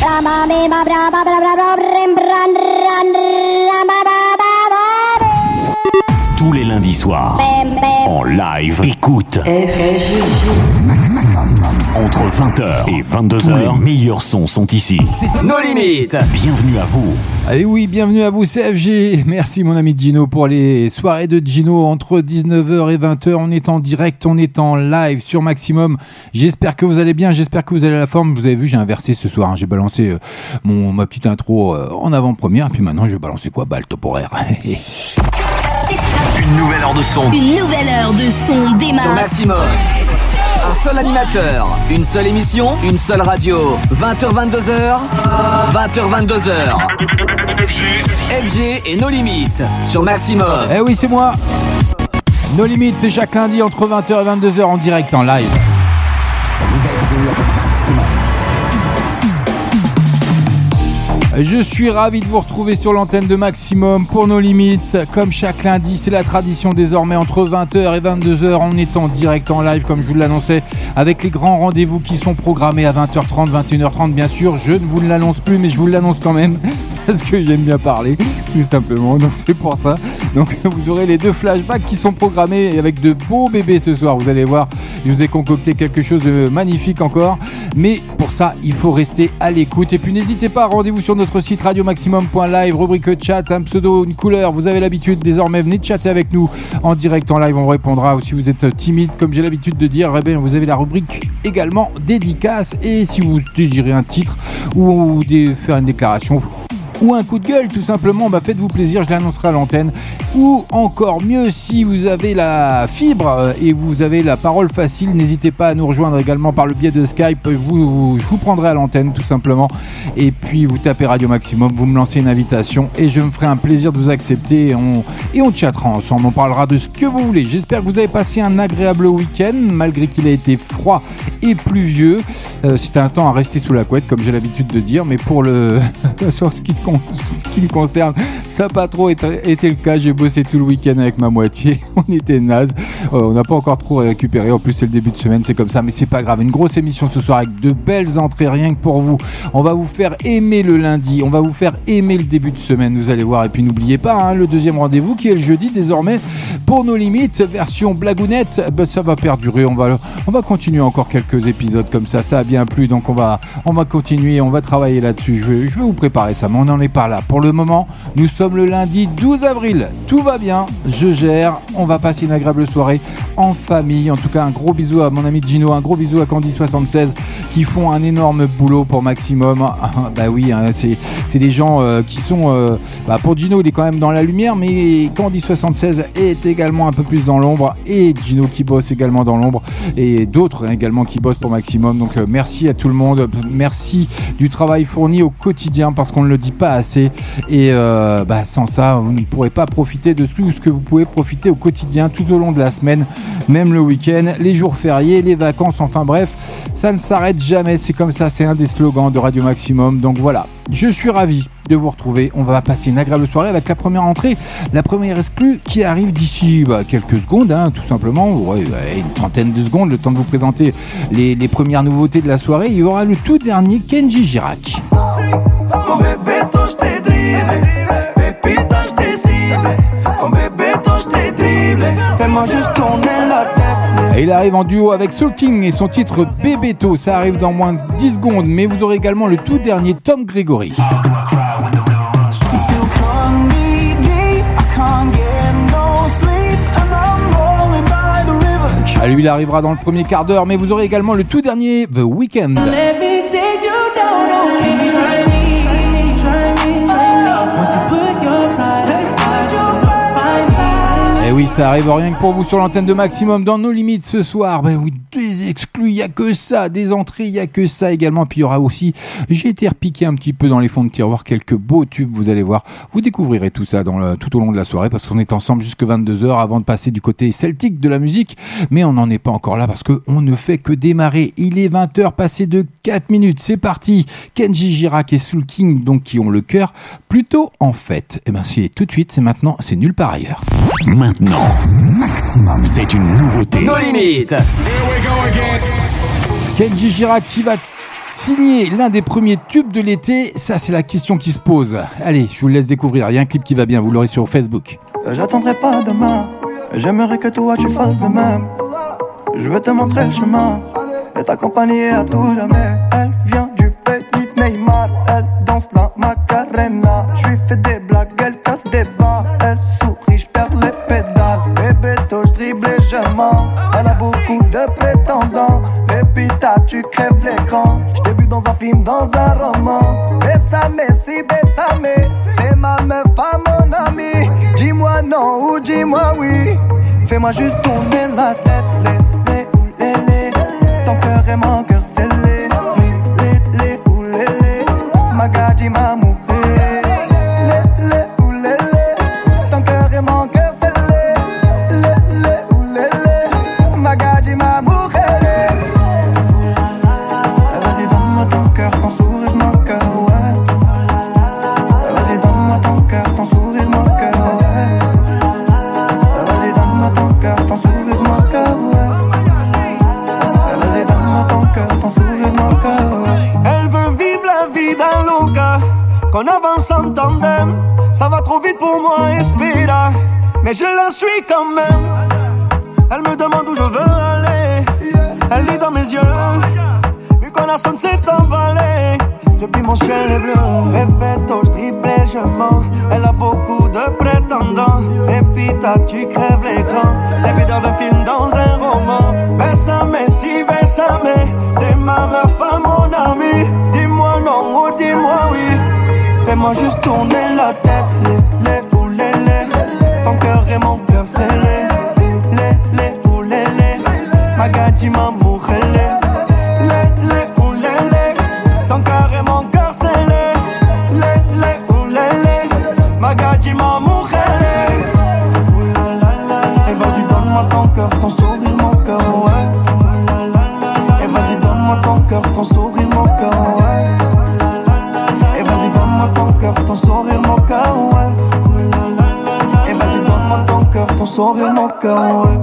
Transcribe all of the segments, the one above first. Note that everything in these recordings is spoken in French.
Shama me ba bra ba bra bra bra bra bra bra bra bra Tous les lundis soirs, en live, écoute. Entre 20h et 22h, les meilleurs sons sont ici. Nos limites. Bienvenue à vous. Et oui, bienvenue à vous CFG. Merci mon ami Gino pour les soirées de Gino entre 19h et 20h. On est en direct, on est en live sur Maximum. J'espère que vous allez bien, j'espère que vous allez à la forme. Vous avez vu, j'ai inversé ce soir. hein. J'ai balancé euh, mon, ma petite intro euh, en avant-première. Puis maintenant, je vais balancer quoi? Bah, le top horaire. Une nouvelle heure de son. Une nouvelle heure de son Sur démarre. Maximum. Un seul animateur, une seule émission, une seule radio. 20h 22h, 20h 22h. FG et nos limites sur Maximum. eh oui, c'est moi. Nos limites, c'est chaque lundi entre 20h et 22h en direct en live. Je suis ravi de vous retrouver sur l'antenne de Maximum pour nos limites. Comme chaque lundi, c'est la tradition désormais entre 20h et 22h. On est en direct en live, comme je vous l'annonçais, avec les grands rendez-vous qui sont programmés à 20h30, 21h30, bien sûr. Je ne vous l'annonce plus, mais je vous l'annonce quand même parce que j'aime bien parler, tout simplement. Donc c'est pour ça. Donc vous aurez les deux flashbacks qui sont programmés avec de beaux bébés ce soir. Vous allez voir, je vous ai concocté quelque chose de magnifique encore. Mais pour ça, il faut rester à l'écoute. Et puis n'hésitez pas, rendez-vous sur notre site radiomaximum.live, rubrique chat, un pseudo, une couleur. Vous avez l'habitude désormais, venez chatter avec nous en direct, en live. On répondra. Ou si vous êtes timide, comme j'ai l'habitude de dire, eh bien, vous avez la rubrique également dédicace. Et si vous désirez un titre ou faire une déclaration, ou un coup de gueule tout simplement, bah faites-vous plaisir, je l'annoncerai à l'antenne. Ou encore mieux, si vous avez la fibre euh, et vous avez la parole facile, n'hésitez pas à nous rejoindre également par le biais de Skype. Vous, je vous prendrai à l'antenne tout simplement. Et puis vous tapez Radio Maximum, vous me lancez une invitation et je me ferai un plaisir de vous accepter. Et on, on chattera ensemble, on parlera de ce que vous voulez. J'espère que vous avez passé un agréable week-end malgré qu'il a été froid et pluvieux. Euh, C'était un temps à rester sous la couette, comme j'ai l'habitude de dire, mais pour le sur ce qui, se con- ce qui me concerne, ça n'a pas trop été, le cas. J'ai bossé tout le week-end avec ma moitié. On était naze. Euh, on n'a pas encore trop récupéré. En plus, c'est le début de semaine, c'est comme ça, mais c'est pas grave. Une grosse émission ce soir avec de belles entrées, rien que pour vous. On va vous faire aimer le lundi. On va vous faire aimer le début de semaine. Vous allez voir. Et puis n'oubliez pas hein, le deuxième rendez-vous qui est le jeudi désormais pour nos limites version blagounette. Ben, ça va perdurer. On va on va continuer encore quelques épisodes comme ça. Ça a bien plu, donc on va on va continuer. On va travailler là-dessus. Je je vais vous préparer ça, mais on n'en est pas là. Pour le moment, nous sommes le lundi 12 avril. Tout va bien. Je gère. On va passer une agréable soirée en famille. En tout cas, un gros bisou à mon ami Gino, un gros bisou à Candy76 qui font un énorme boulot pour Maximum. bah oui, hein, c'est c'est des gens euh, qui sont. euh, bah, pour Gino, il est quand même dans la lumière, mais Candy76 est également un peu plus dans l'ombre et Gino qui bosse également dans l'ombre et d'autres hein, également qui bossent pour Maximum. Donc euh, merci à tout le monde. Merci du travail fourni au quotidien parce qu'on ne le dit pas assez. Et euh, bah, sans ça, vous ne pourrez pas profiter de tout ce que vous pouvez profiter au quotidien tout au long de la semaine, même le week-end, les jours fériés, les vacances, enfin bref, ça ne s'arrête jamais. C'est comme ça, c'est un des slogans de Radio Maximum. Donc voilà, je suis ravi de vous retrouver. On va passer une agréable soirée avec la première entrée, la première exclue qui arrive d'ici bah, quelques secondes, hein, tout simplement, Ouais, une trentaine de secondes, le temps de vous présenter les, premières nouveautés de la soirée. Il y aura le tout dernier Kenji Girac. Il arrive en duo avec Soul King et son titre Bebeto. Ça arrive dans moins de 10 secondes, mais vous aurez également le tout dernier Tom Gregory. Lui, il arrivera dans le premier quart d'heure, mais vous aurez également le tout dernier The Weeknd. Et oui, ça arrive rien que pour vous sur l'antenne de Maximum dans nos limites ce soir. Ben des exclus, il y a que ça, des entrées, il y a que ça également. Puis il y aura aussi, j'ai été repiqué un petit peu dans les fonds de tiroir quelques beaux tubes, vous allez voir. Vous découvrirez tout ça dans le, tout au long de la soirée parce qu'on est ensemble jusque 22h avant de passer du côté celtique de la musique. Mais on n'en est pas encore là parce que on ne fait que démarrer. Il est 20h passé de 4 minutes. C'est parti. Kenji Girac et Soul King, donc qui ont le cœur plutôt en fête. Et ben c'est tout de suite, c'est maintenant, c'est nulle part ailleurs. Maintenant, Maximum, c'est une nouveauté. Nos limites. Kenji Girac qui va signé l'un des premiers tubes de l'été Ça, c'est la question qui se pose. Allez, je vous laisse découvrir. Il y a un clip qui va bien, vous l'aurez sur Facebook. J'attendrai pas demain, j'aimerais que toi tu fasses de même. Je veux te montrer le chemin et t'accompagner à tout jamais. Elle vient du pays de Neymar, elle danse la Macarena. Je lui fais des blagues, elle casse des barres, elle sourit, je perds les et Elle a beaucoup de prétendants, et tu crèves l'écran. Je t'ai vu dans un film, dans un roman. Bessame, si bessame, c'est ma meuf, pas mon ami. Dis-moi non ou dis-moi oui. Fais-moi juste tourner la tête, les, les les, les. Ton cœur est mon cœur scellé. Les, les ou les, les. Ma gadi, Mais je la suis quand même. Elle me demande où je veux aller. Elle lit dans mes yeux. Vu qu'on a sonne s'est emballé. Depuis mon ciel est bleu. Répète, je dribble je mens. Elle a beaucoup de prétendants. Et puis tu crèves l'écran. T'es dans un film, dans un roman. Bessame, si bessame. C'est ma meuf, pas mon ami. Dis-moi non ou dis-moi oui. Fais-moi juste tourner la tête, cœur mon c'est les, les, les ou les. Magadji, going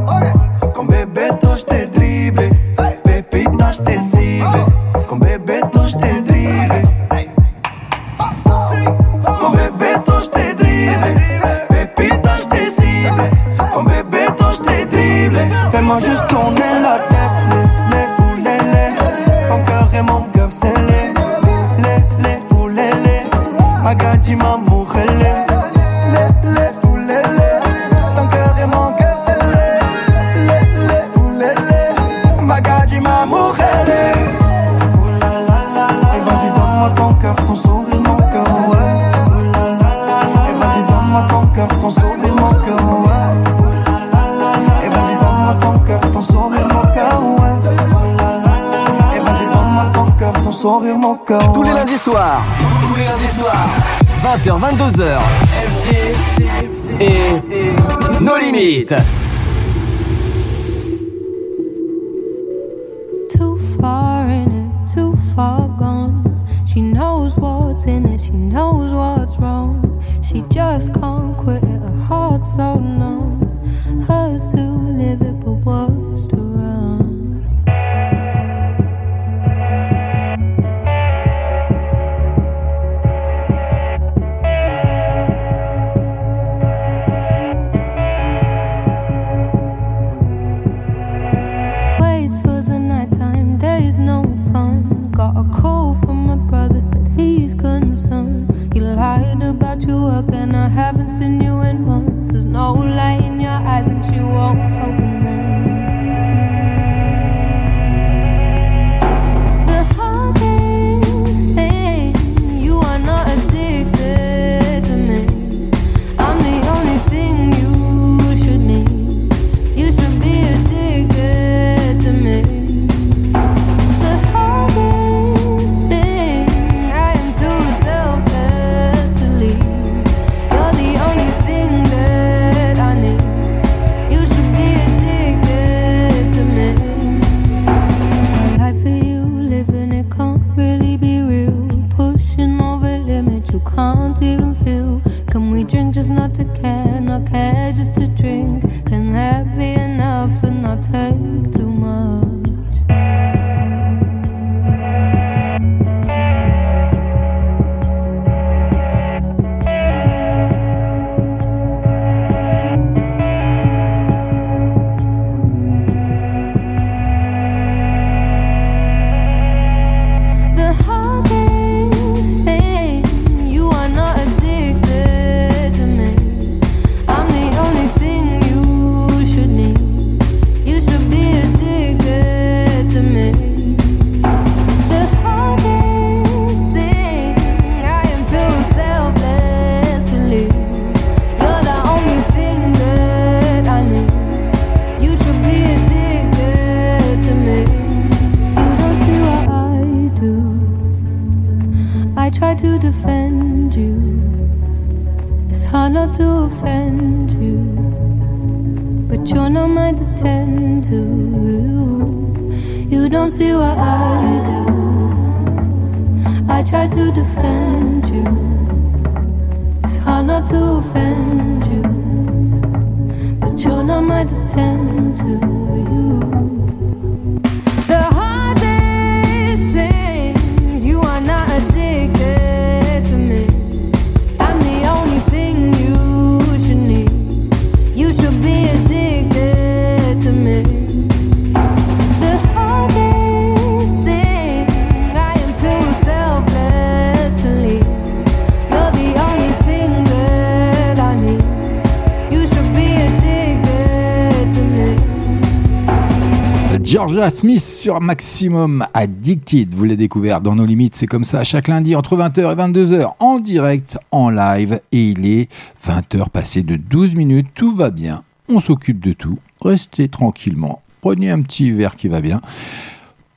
Georgia Smith sur Maximum Addicted. Vous l'avez découvert dans nos limites. C'est comme ça chaque lundi entre 20h et 22h en direct, en live. Et il est 20h passé de 12 minutes. Tout va bien. On s'occupe de tout. Restez tranquillement. Prenez un petit verre qui va bien.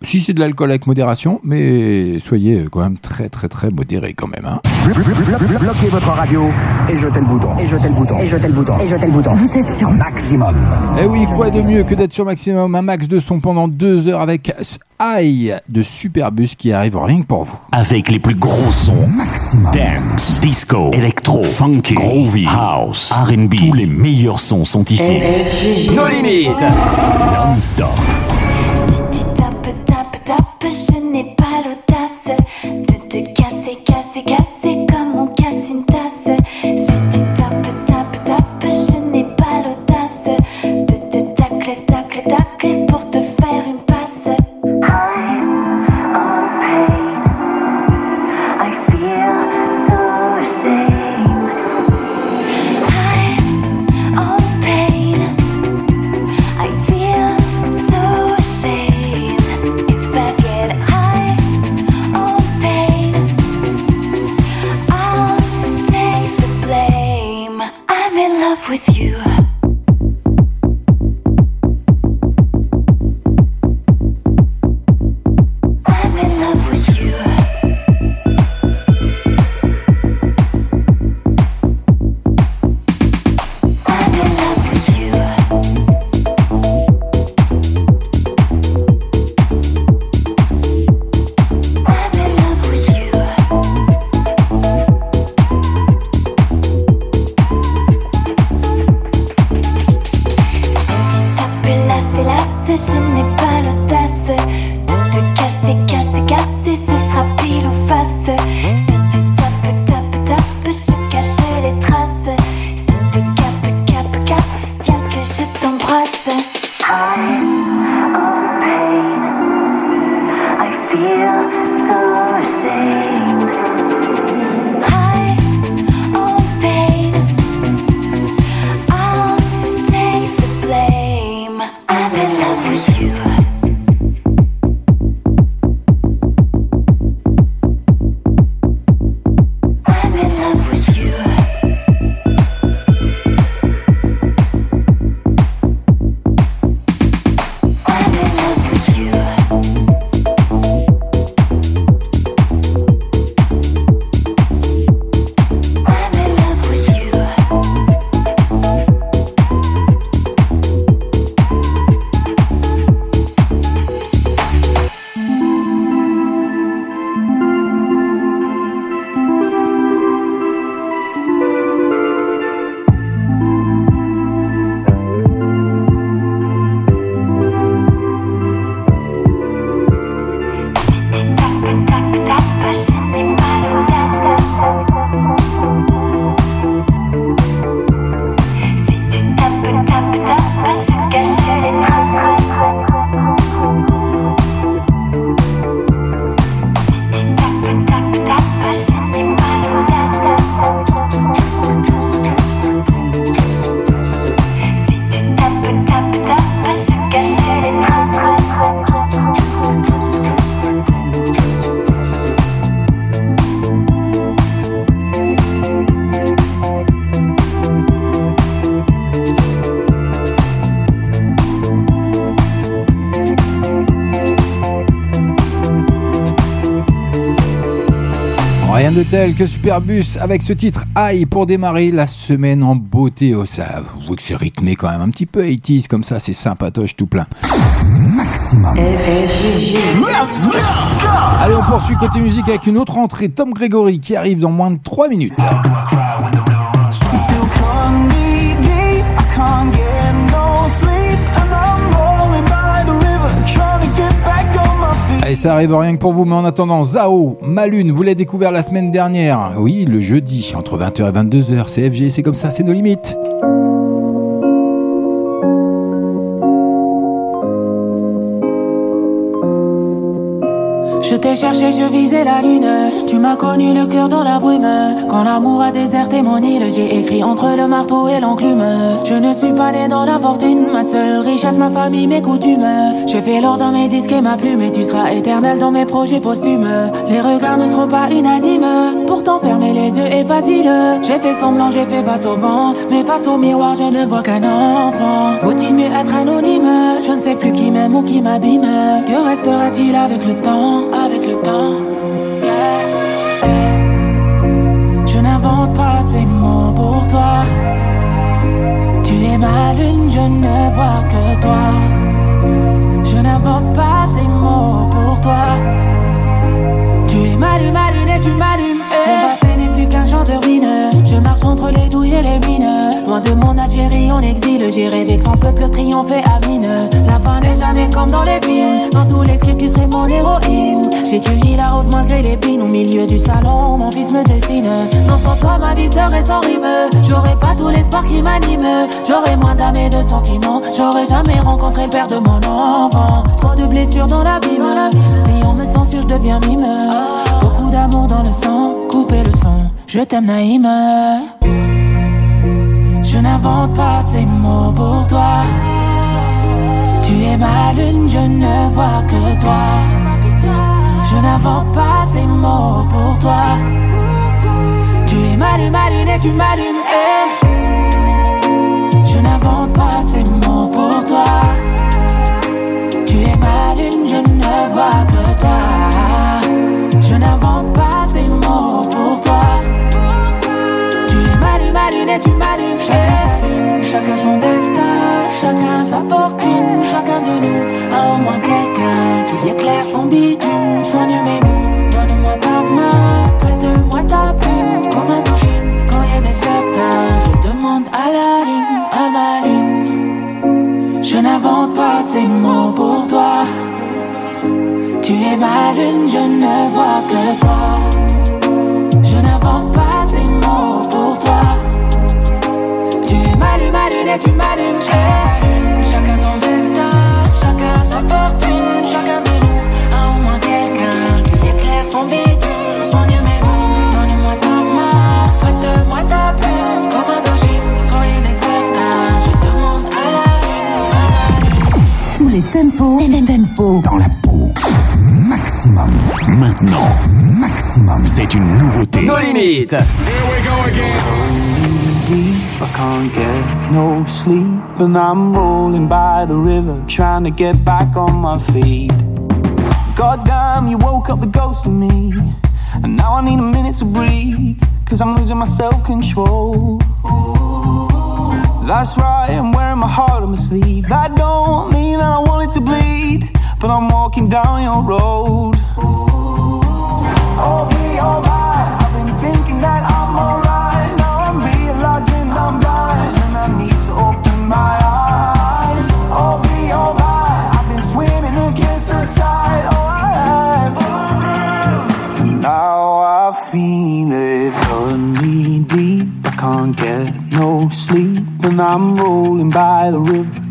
Si c'est de l'alcool avec modération, mais soyez quand même très très très modéré quand même. Hein. Bloquez votre radio et jetez le bouton. Et jetez le bouton. Et jetez le bouton. Et jetez le bouton. Vous êtes sur maximum. Eh oui, quoi de mieux que d'être sur maximum? Un max de son pendant deux heures avec Aïe de Superbus qui arrive rien que pour vous. Avec les plus gros sons. Maximum. Dance, disco, electro, funky, groovy, house, R&B. Tous les meilleurs sons sont ici. Nos limites. Non-stop. Je n'ai pas l'audace de te casser, casser, casser Superbus avec ce titre Aïe pour démarrer la semaine en beauté. Oh, ça, vous voyez que c'est rythmé quand même un petit peu 80 comme ça, c'est sympatoche tout plein. Maximum. Allez, on poursuit côté musique avec une autre entrée, Tom Gregory qui arrive dans moins de 3 minutes. Et ça arrive rien que pour vous, mais en attendant, Zao, Malune, vous l'avez découvert la semaine dernière. Oui, le jeudi, entre 20h et 22h, c'est FG, c'est comme ça, c'est nos limites. T'ai cherché, je visais la lune. Tu m'as connu le cœur dans la brume. Quand l'amour a déserté mon île, j'ai écrit entre le marteau et l'enclume. Je ne suis pas né dans la fortune, ma seule richesse, ma famille, mes coutumes. J'ai fait l'or dans mes disques et ma plume, et tu seras éternel dans mes projets posthumes. Les regards ne seront pas inanimes, pourtant fermer les yeux est facile. J'ai fait semblant, j'ai fait face au vent, mais face au miroir, je ne vois qu'un enfant. Vaut-il mieux être anonyme? Je ne sais plus qui m'aime ou qui m'abîme. Que restera-t-il avec le temps? Je n'invente pas ces mots pour toi. Tu es ma lune, je ne vois que toi. Je n'invente pas ces mots pour toi. Tu es ma lune, ma lune et tu m'allumes. Plus chant de. Je marche entre les douilles et les mines. Loin de mon Algérie en exil, j'ai rêvé que son peuple triomphait à mine. La fin n'est jamais comme dans les films. Dans tous les scripts, tu serais mon héroïne. J'ai cueilli la rose malgré l'épine. Au milieu du salon, mon fils me dessine. Non, sans toi, ma vie serait sans rime. J'aurais pas tout l'espoir qui m'anime. J'aurais moins d'âme et de sentiments. J'aurais jamais rencontré le père de mon enfant. Trop de blessures dans l'abîme. Si on me censure, je deviens mime. Beaucoup d'amour dans le sang. Coupez le son. Je t'aime, Naïma. Je n'invente pas ces mots pour toi. Tu es ma lune, je ne vois que toi. Je n'invente pas ces mots pour toi. Tu es ma lune, ma lune et tu m'allumes. eh. Je n'invente pas ces mots pour toi. Tu es ma lune, je ne vois que toi. Tu m'allumes. Chacun sa lune, chacun son destin, chacun sa fortune, chacun de nous a au moins quelqu'un qui éclaire son bitume. Soigne mes mots, donne-moi ta main, prête-moi ta plume, comme un touchine quand rien n'est certain. Je demande à la lune, à ma lune. Je n'invente pas ces mots pour toi. Tu es ma lune, je ne vois que toi. Je n'invente pas ces mots pour toi. Tu es ma lune, ma lune et tu m'allumes. Chacun son destin, chacun sa fortune, chacun de nous a au moins quelqu'un qui éclaire son bitume. Mes mots, donne-moi ta main, prête-moi ta plume, comme un dogine, quand rien n'est certain. Je demande à la lune. Tous les tempos. Les tempos. Dans la peau. Maximum. Maintenant, Maximum. c'est une nouveauté. Nos limites. I can't get no sleep, and I'm rolling by the river, trying to get back on my feet. Goddamn, you woke up the ghost in me, and now I need a minute to breathe, cause I'm losing my self control. That's right, I'm wearing my heart on my sleeve. That don't mean that I want it to bleed, but I'm walking down your road. Oh, me, oh,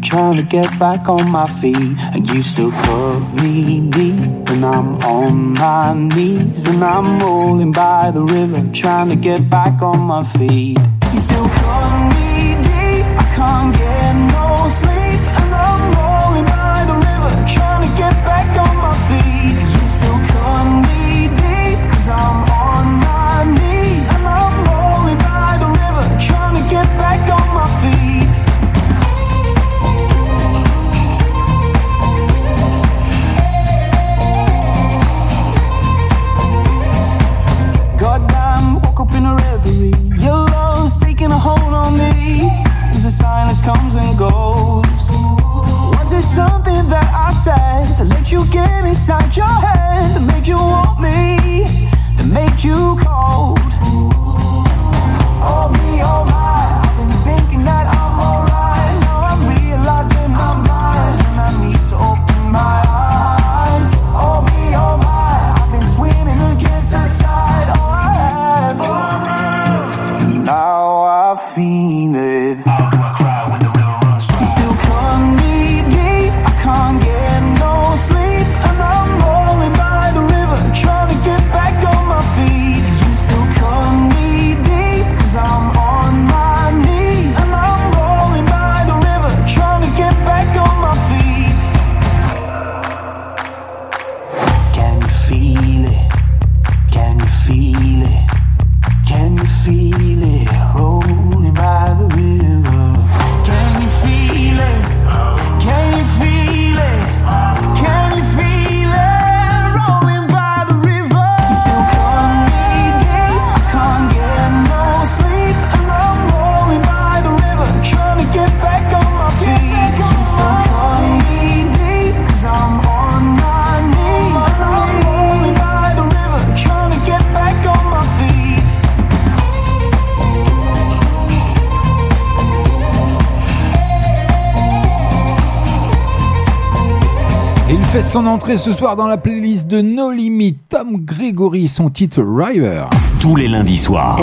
trying to get back on my feet. And you still cut me deep, and I'm on my knees, and I'm rolling by the river, trying to get back on my feet. You still cut me deep. I can't get no sleep, inside your head, that make you want me, that make you cold? Oh me, oh my, son entrée ce soir dans la playlist de No Limit. Tom Gregory, son titre River. Tous les lundis soirs.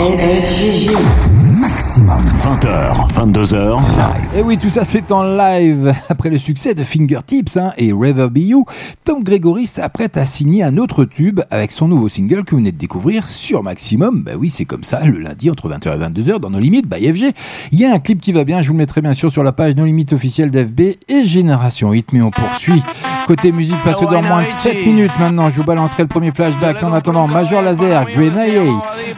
Maximum. 20h, 22h. Et oui, tout ça c'est en live. Après le succès de Fingertips hein, et River Be You, Tom Gregory s'apprête à signer un autre tube avec son nouveau single que vous venez de découvrir sur Maximum. Bah oui, c'est comme ça, le lundi entre 20h et 22h dans nos limites by FG. Il y a un clip qui va bien, je vous le mettrai bien sûr sur la page No Limites officielle d'FB et Génération Hit, mais on poursuit. Côté musique, parce que dans moins de 7 minutes maintenant, je vous balancerai le premier flashback. En attendant, Major Laser, Grenade,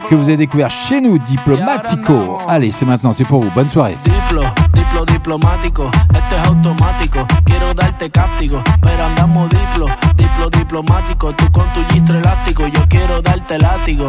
que vous avez découvert chez nous, Diplomatico. Allez, c'est maintenant, c'est pour vous. Bonne soirée. Diplo, diplo diplomático, esto es automático. Quiero darte castigo, pero andamos diplo, diplo diplomático. Tú con tu gistro elástico, yo quiero darte látigo.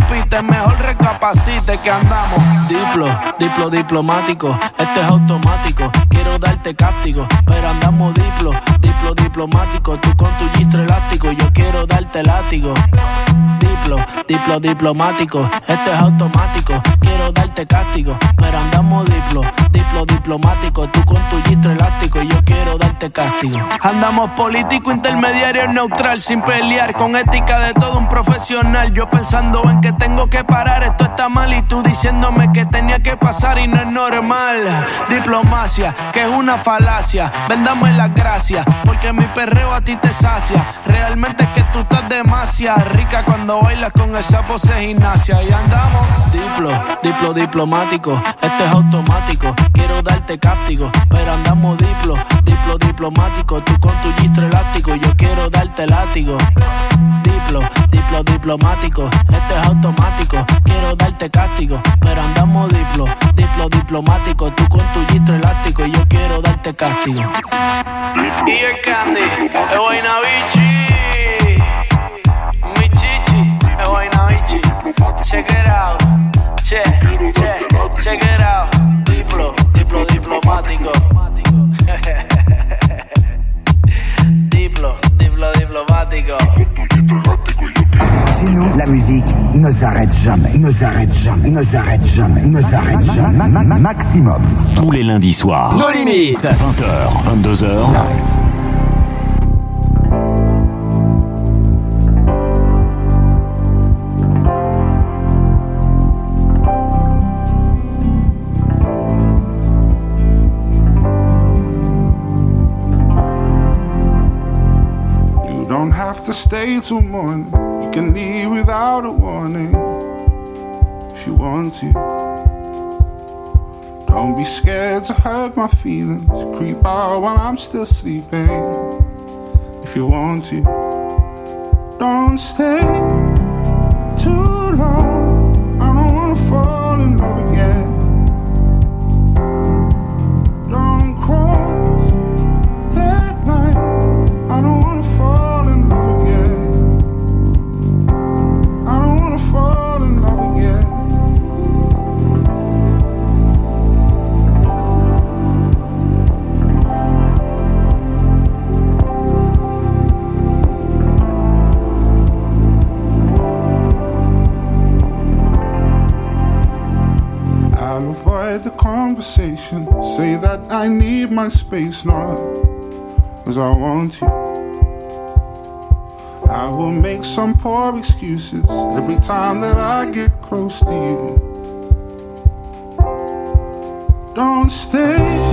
Mejor recapacite que andamos. Diplo, diplo diplomático, esto es automático. Quiero darte castigo, pero andamos diplo, diplo diplomático. Tú con tu gistro elástico, yo quiero darte látigo. Diplo, diplo diplomático, esto es automático. Quiero darte castigo, pero andamos diplo, diplo diplomático. Tú con tu gistro elástico, yo quiero darte castigo. Andamos político, intermediario, neutral, sin pelear, con ética de todo un profesional. Yo pensando en que tengo que parar, esto está mal, y tú diciéndome que tenía que pasar y no es normal. Diplomacia, que es una falacia. Vendame las gracias, porque mi perreo a ti te sacia. Realmente es que tú estás demasiado rica cuando bailas con esa pose gimnasia. Y andamos diplo, diplo diplomático, esto es automático. Quiero darte castigo, pero andamos diplo, diplo diplomático. Tú con tu gistro elástico, yo quiero darte látigo. Diplo, diplo diplomático, esto es automático. Quiero darte castigo, pero andamos diplo, diplo diplomático. Tú con tu gistro elástico, yo quiero darte castigo. Y el candy, es Check it out, che, che, check it out. Diplo, diplo diplomático. diplo, diplo diplomático. Chez nous, la musique ne s'arrête jamais, ne s'arrête jamais, ne s'arrête jamais, ne s'arrête jamais. Ma- ma- ma- Maximum. Tous les lundis soirs. Nos limites. 20h, 22h. To stay till morning. You can leave without a warning. if you want to. Don't be scared to hurt my feelings. Creep out while I'm still sleeping if you want to. Don't stay too long. I'll avoid the conversation. Say that I need my space, not because I want you. I will make some poor excuses every time that I get close to you. Don't stay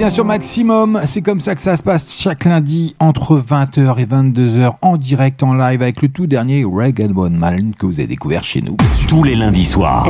bien sur Maximum, c'est comme ça que ça se passe chaque lundi entre 20h et 22h en direct en live avec le tout dernier Reg and Bone Man que vous avez découvert chez nous. Tous les lundis soirs.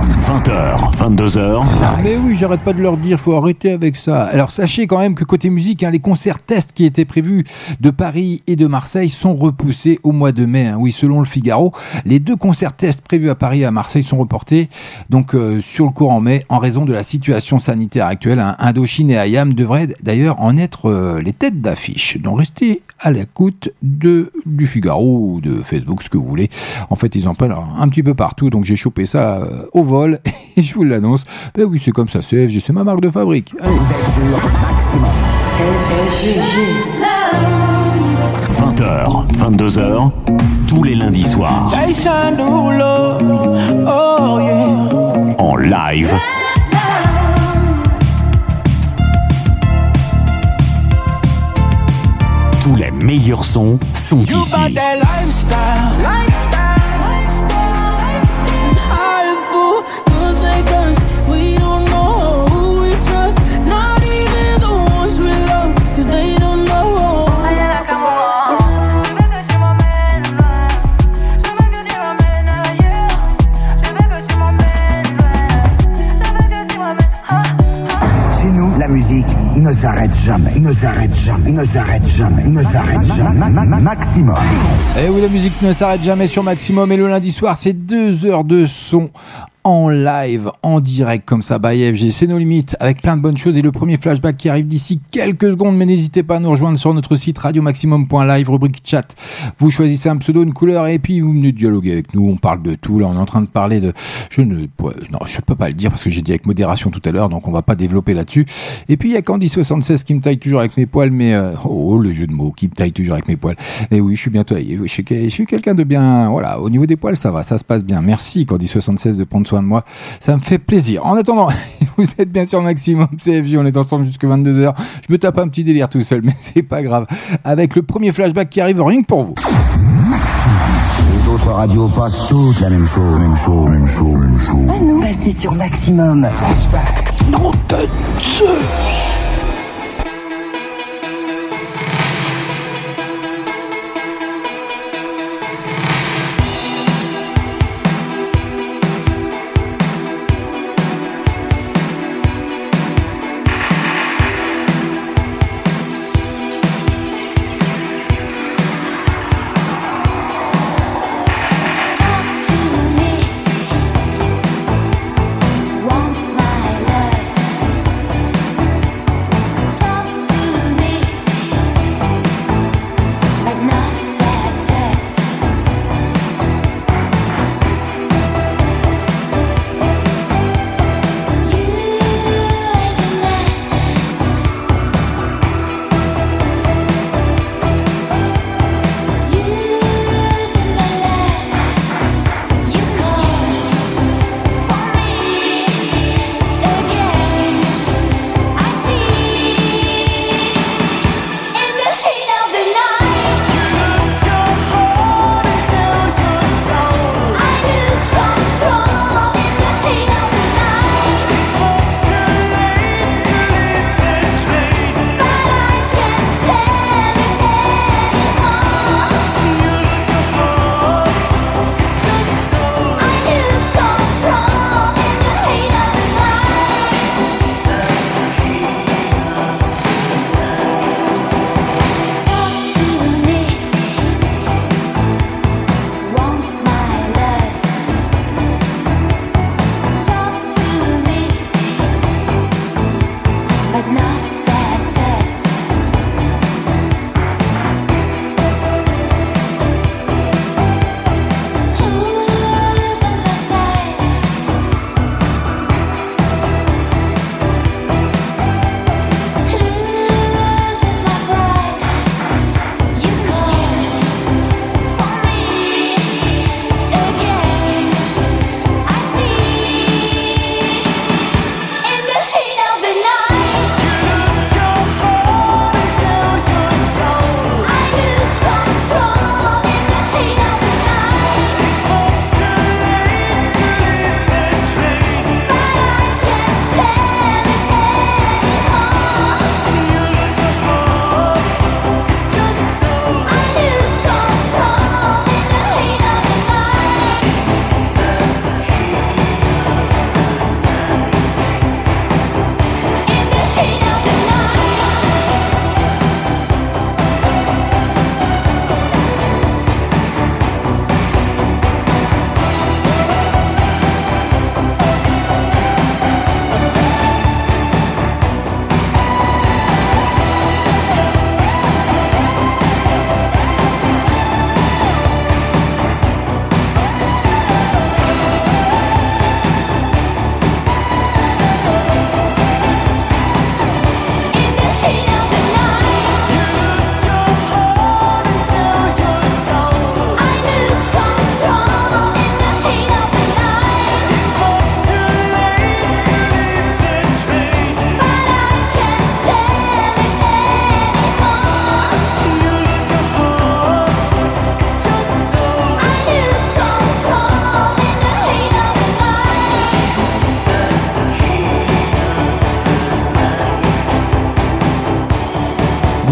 Maximum. 20h, 22h. Mais oui, j'arrête pas de leur dire, faut arrêter avec ça. Alors sachez quand même que côté musique, hein, les concerts tests qui étaient prévus de Paris et de Marseille sont repoussés au mois de mai. hein. Oui, selon le Figaro, les deux concerts tests prévus à Paris et à Marseille sont reportés donc euh, sur le courant mai en raison de la situation sanitaire actuelle. hein. Indochine et Ayam devraient d'ailleurs en être euh, les têtes d'affiche. Donc restez à l'écoute de du Figaro ou de Facebook, ce que vous voulez. En fait, ils en parlent un petit peu partout, donc j'ai chopé ça euh, au vol et je vous l'annonce. Ben oui, c'est comme ça, c'est FG, c'est ma marque de fabrique. Allez. 20h, 22h. Tous les lundis soirs. Jason Derulo, oh yeah. En live. Tous les meilleurs sons sont You ici. Ne s'arrête jamais, ne s'arrête jamais, ne s'arrête jamais, ne s'arrête jamais. Ma- ma- ma- Maximum. Et oui, la musique ne s'arrête jamais sur Maximum. Et le lundi soir, c'est deux heures de son en live, en direct, comme ça, by FG. C'est nos limites, avec plein de bonnes choses. Et le premier flashback qui arrive d'ici quelques secondes. Mais n'hésitez pas à nous rejoindre sur notre site radiomaximum.live, rubrique chat. Vous choisissez un pseudo, une couleur, et puis vous venez dialoguer avec nous. On parle de tout. Là, on est en train de parler de. Je ne. Non, je peux pas le dire parce que j'ai dit avec modération tout à l'heure, donc on va pas développer là-dessus. Et puis il y a Candy76 qui me taille toujours avec mes poils, mais euh, oh le jeu de mots qui me taille toujours avec mes poils. Et oui, je suis bien taillé. Je suis, suis quelqu'un de bien. Voilà, au niveau des poils, ça va, ça se passe bien. Merci Candy76 de prendre soin de moi. Ça me fait plaisir. En attendant, vous êtes bien sur Maximum CFJ, on est ensemble jusqu'à 22h. Je me tape un petit délire tout seul, mais c'est pas grave. Avec le premier flashback qui arrive rien que pour vous. Les autres radios passent toutes la même chose, même chose, même chose, même chose. nous Passez sur Maximum. Non de Zeus.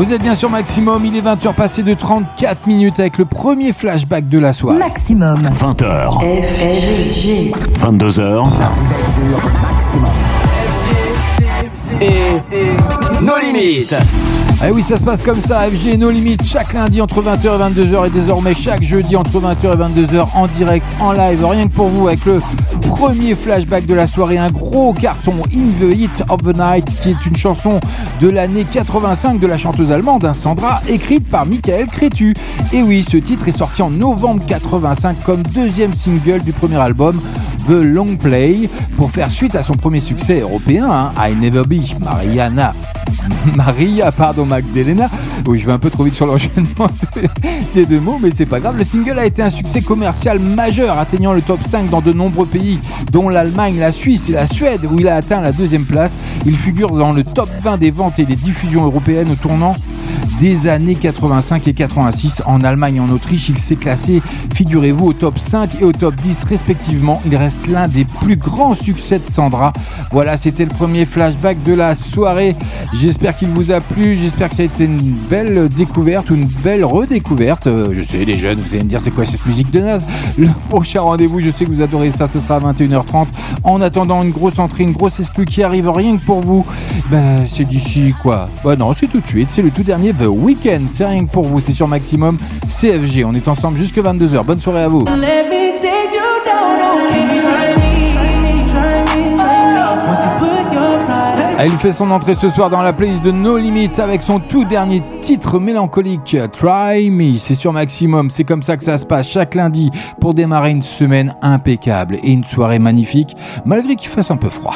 Vous êtes bien sur Maximum, il est 20h passé de 34 minutes avec le premier flashback de la soirée. Maximum. 20h. 22h. Et nos limites. Eh oui, ça se passe comme ça. FG No Limites chaque lundi entre 20h et 22h et désormais chaque jeudi entre 20h et 22h en direct, en live, rien que pour vous avec le premier flashback de la soirée, un gros carton In the Heat of the Night qui est une chanson de l'année 85 de la chanteuse allemande hein, Sandra, écrite par Michael Crétu. Et oui, ce titre est sorti en novembre 85 comme deuxième single du premier album The Long Play pour faire suite à son premier succès européen, hein, I Never Be Mariana. Maria, pardon, Magdalena. Oui, je vais un peu trop vite sur l'enchaînement des deux mots, mais c'est pas grave. Le single a été un succès commercial majeur, atteignant le top 5 dans de nombreux pays, dont l'Allemagne, la Suisse et la Suède, où il a atteint la deuxième place. Il figure dans le top 20 des ventes et des diffusions européennes au tournant des années 85 et 86. En Allemagne et en Autriche, il s'est classé, figurez-vous, au top 5 et au top 10 respectivement. Il reste l'un des plus grands succès de Sandra. Voilà, c'était le premier flashback de la soirée. J'espère qu'il vous a plu, j'espère que ça a été une belle découverte ou une belle redécouverte. Euh, je sais, les jeunes, vous allez me dire c'est quoi cette musique de naze? Le prochain rendez-vous, je sais que vous adorez ça, ce sera à 21h30. En attendant une grosse entrée, une grosse exclue qui arrive rien que pour vous, ben c'est d'ici quoi Bah non, c'est tout de suite, c'est le tout dernier The Weekend, c'est rien que pour vous, c'est sur Maximum CFG. On est ensemble jusque 22h. Bonne soirée à vous. Elle fait son entrée ce soir dans la playlist de No Limit avec son tout dernier titre mélancolique, Try Me. C'est sur Maximum, c'est comme ça que ça se passe chaque lundi pour démarrer une semaine impeccable et une soirée magnifique, malgré qu'il fasse un peu froid.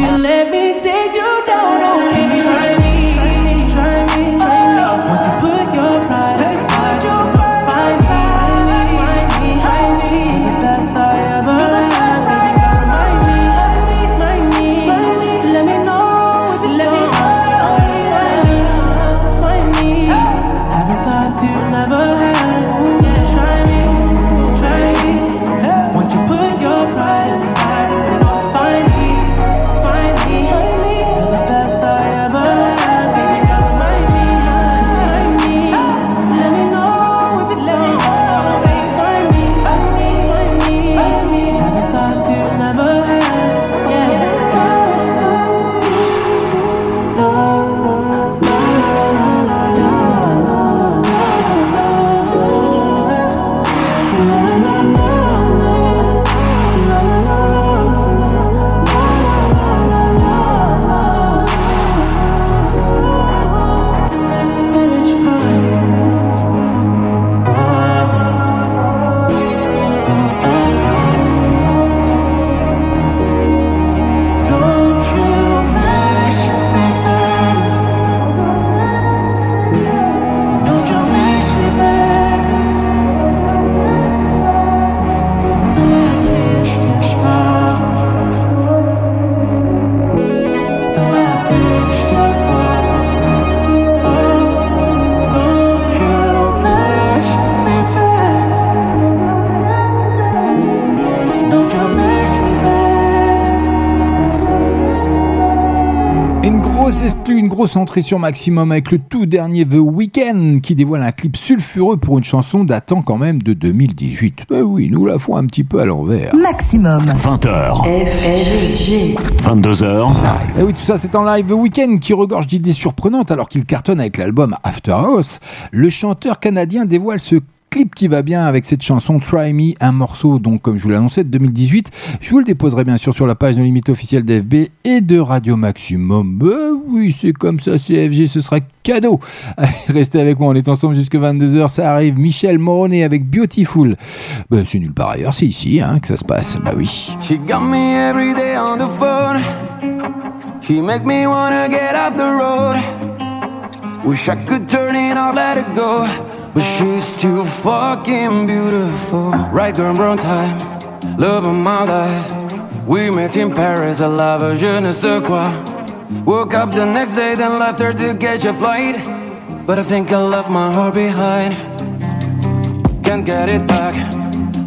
You let recentré sur Maximum avec le tout dernier The Weeknd qui dévoile un clip sulfureux pour une chanson datant quand même de 2018. Ben oui, nous la font un petit peu à l'envers. Maximum. 20h. 22h. Et oui, tout ça c'est en live The Weeknd qui regorge d'idées surprenantes alors qu'il cartonne avec l'album After House. Le chanteur canadien dévoile ce clip qui va bien avec cette chanson Try Me, un morceau donc comme je vous l'annonçais de 2018. Je vous le déposerai bien sûr sur la page de limite officielle d'FB et de Radio Maximum. Ben oui, c'est comme ça, CFG, ce sera cadeau. Allez, restez avec moi, on est ensemble jusque 22h, ça arrive. Michel Moroney avec Beautiful. Ben, c'est nulle part ailleurs, c'est ici hein, que ça se passe. Bah oui. She got me every day on the phone. She make me wanna get off the road. Wish I could turn it off, let it go. But she's too fucking beautiful. Right during brown time. Love of my life. We met in Paris, I love her, je ne sais quoi. Woke up the next day, then left her to catch a flight. But I think I left my heart behind. Can't get it back,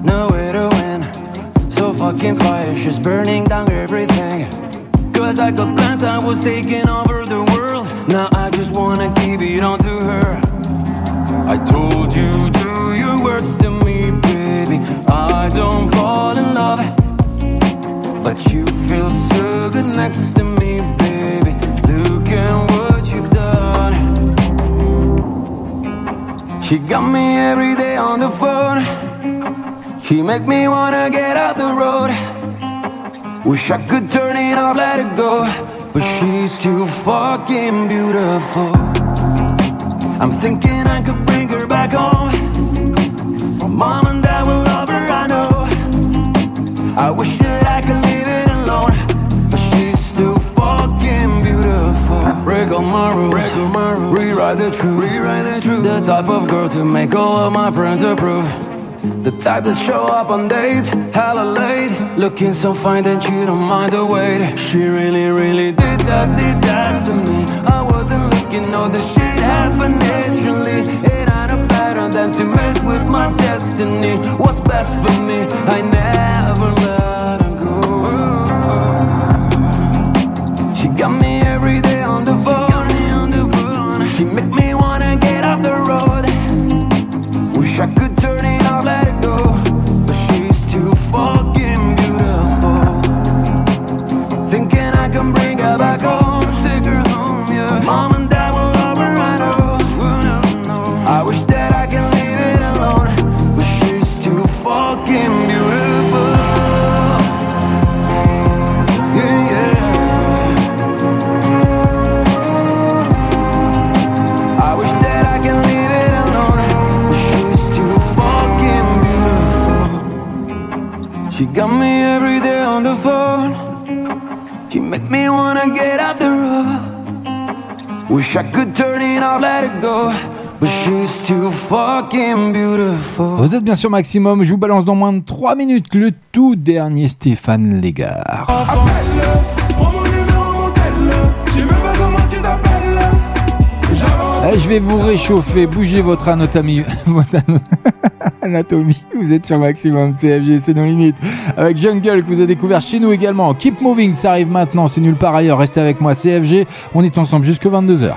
no way to win. So fucking fire, she's burning down everything. Cause I got plans, I was taking over the world. Now I just wanna give it on to her. I told you, do your worst to me, baby. I don't fall in love. But you feel so good next to me, baby. Look at what you've done. She got me every day on the phone. She make me wanna get out the road. Wish I could turn it off, let it go. But she's too fucking beautiful. I'm thinking I could bring her back home. My mom and dad will love her, I know. I wish that I could leave it alone. But she's too fucking beautiful. Break all my rules, break all my rules. Rewrite the truth, rewrite the truth. The type of girl to make all of my friends approve. The type that show up on dates, hella late. Looking so fine that you don't mind the wait. She really, really did that, did that to me. I wasn't looking, no, the shit happened naturally. It ain't a pattern than to mess with my destiny. What's best for me, I never let her go. She got me got me every day on the phone. She make me wanna get off the road. Wish I could turn it off, let it go. But she's too fucking beautiful. Vous êtes bien sûr Maximum, je vous balance dans moins de 3 minutes le tout dernier Stéphane Légard. Eh, je vais vous réchauffer, bougez votre anatomie. votre ano- anatomie. Vous êtes sur Maximum CFG, c'est nos limites. Avec Jungle que vous avez découvert chez nous également. Keep Moving, ça arrive maintenant, c'est nulle part ailleurs. Restez avec moi CFG, on est ensemble jusque 22h.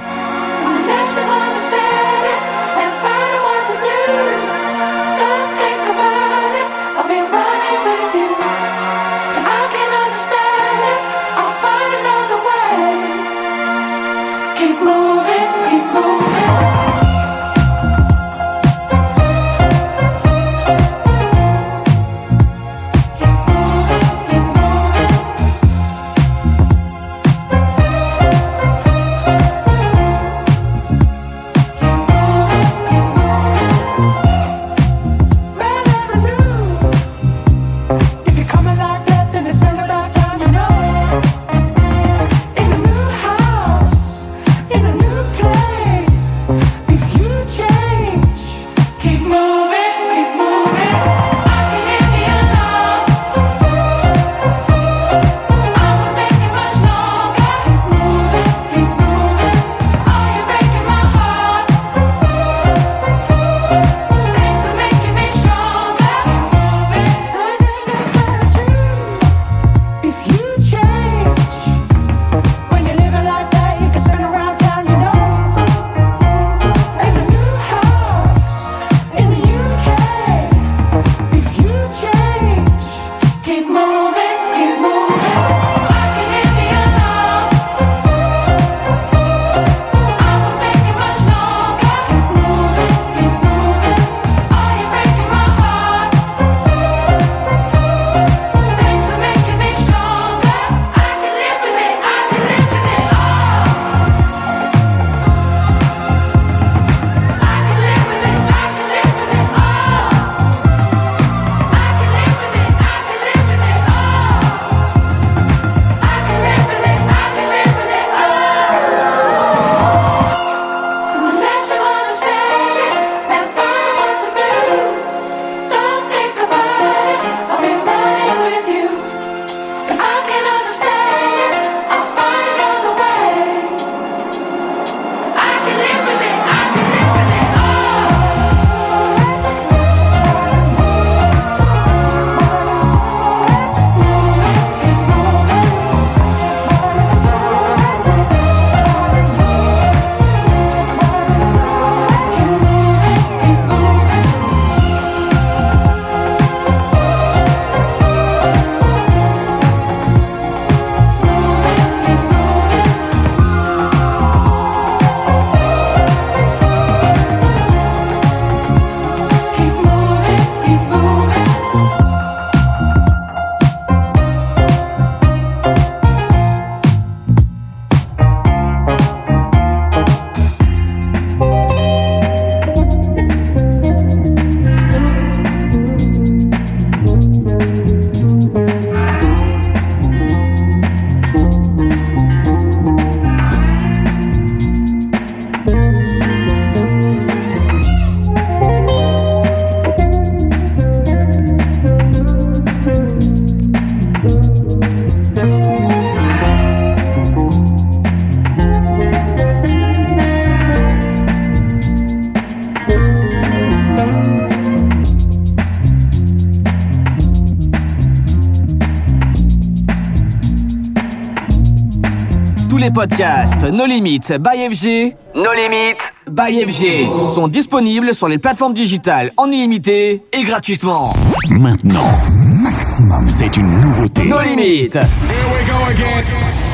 Podcasts No Limites by FG, No Limites by FG sont disponibles sur les plateformes digitales en illimité et gratuitement. Maintenant, maximum, c'est une nouveauté. No Limites. Je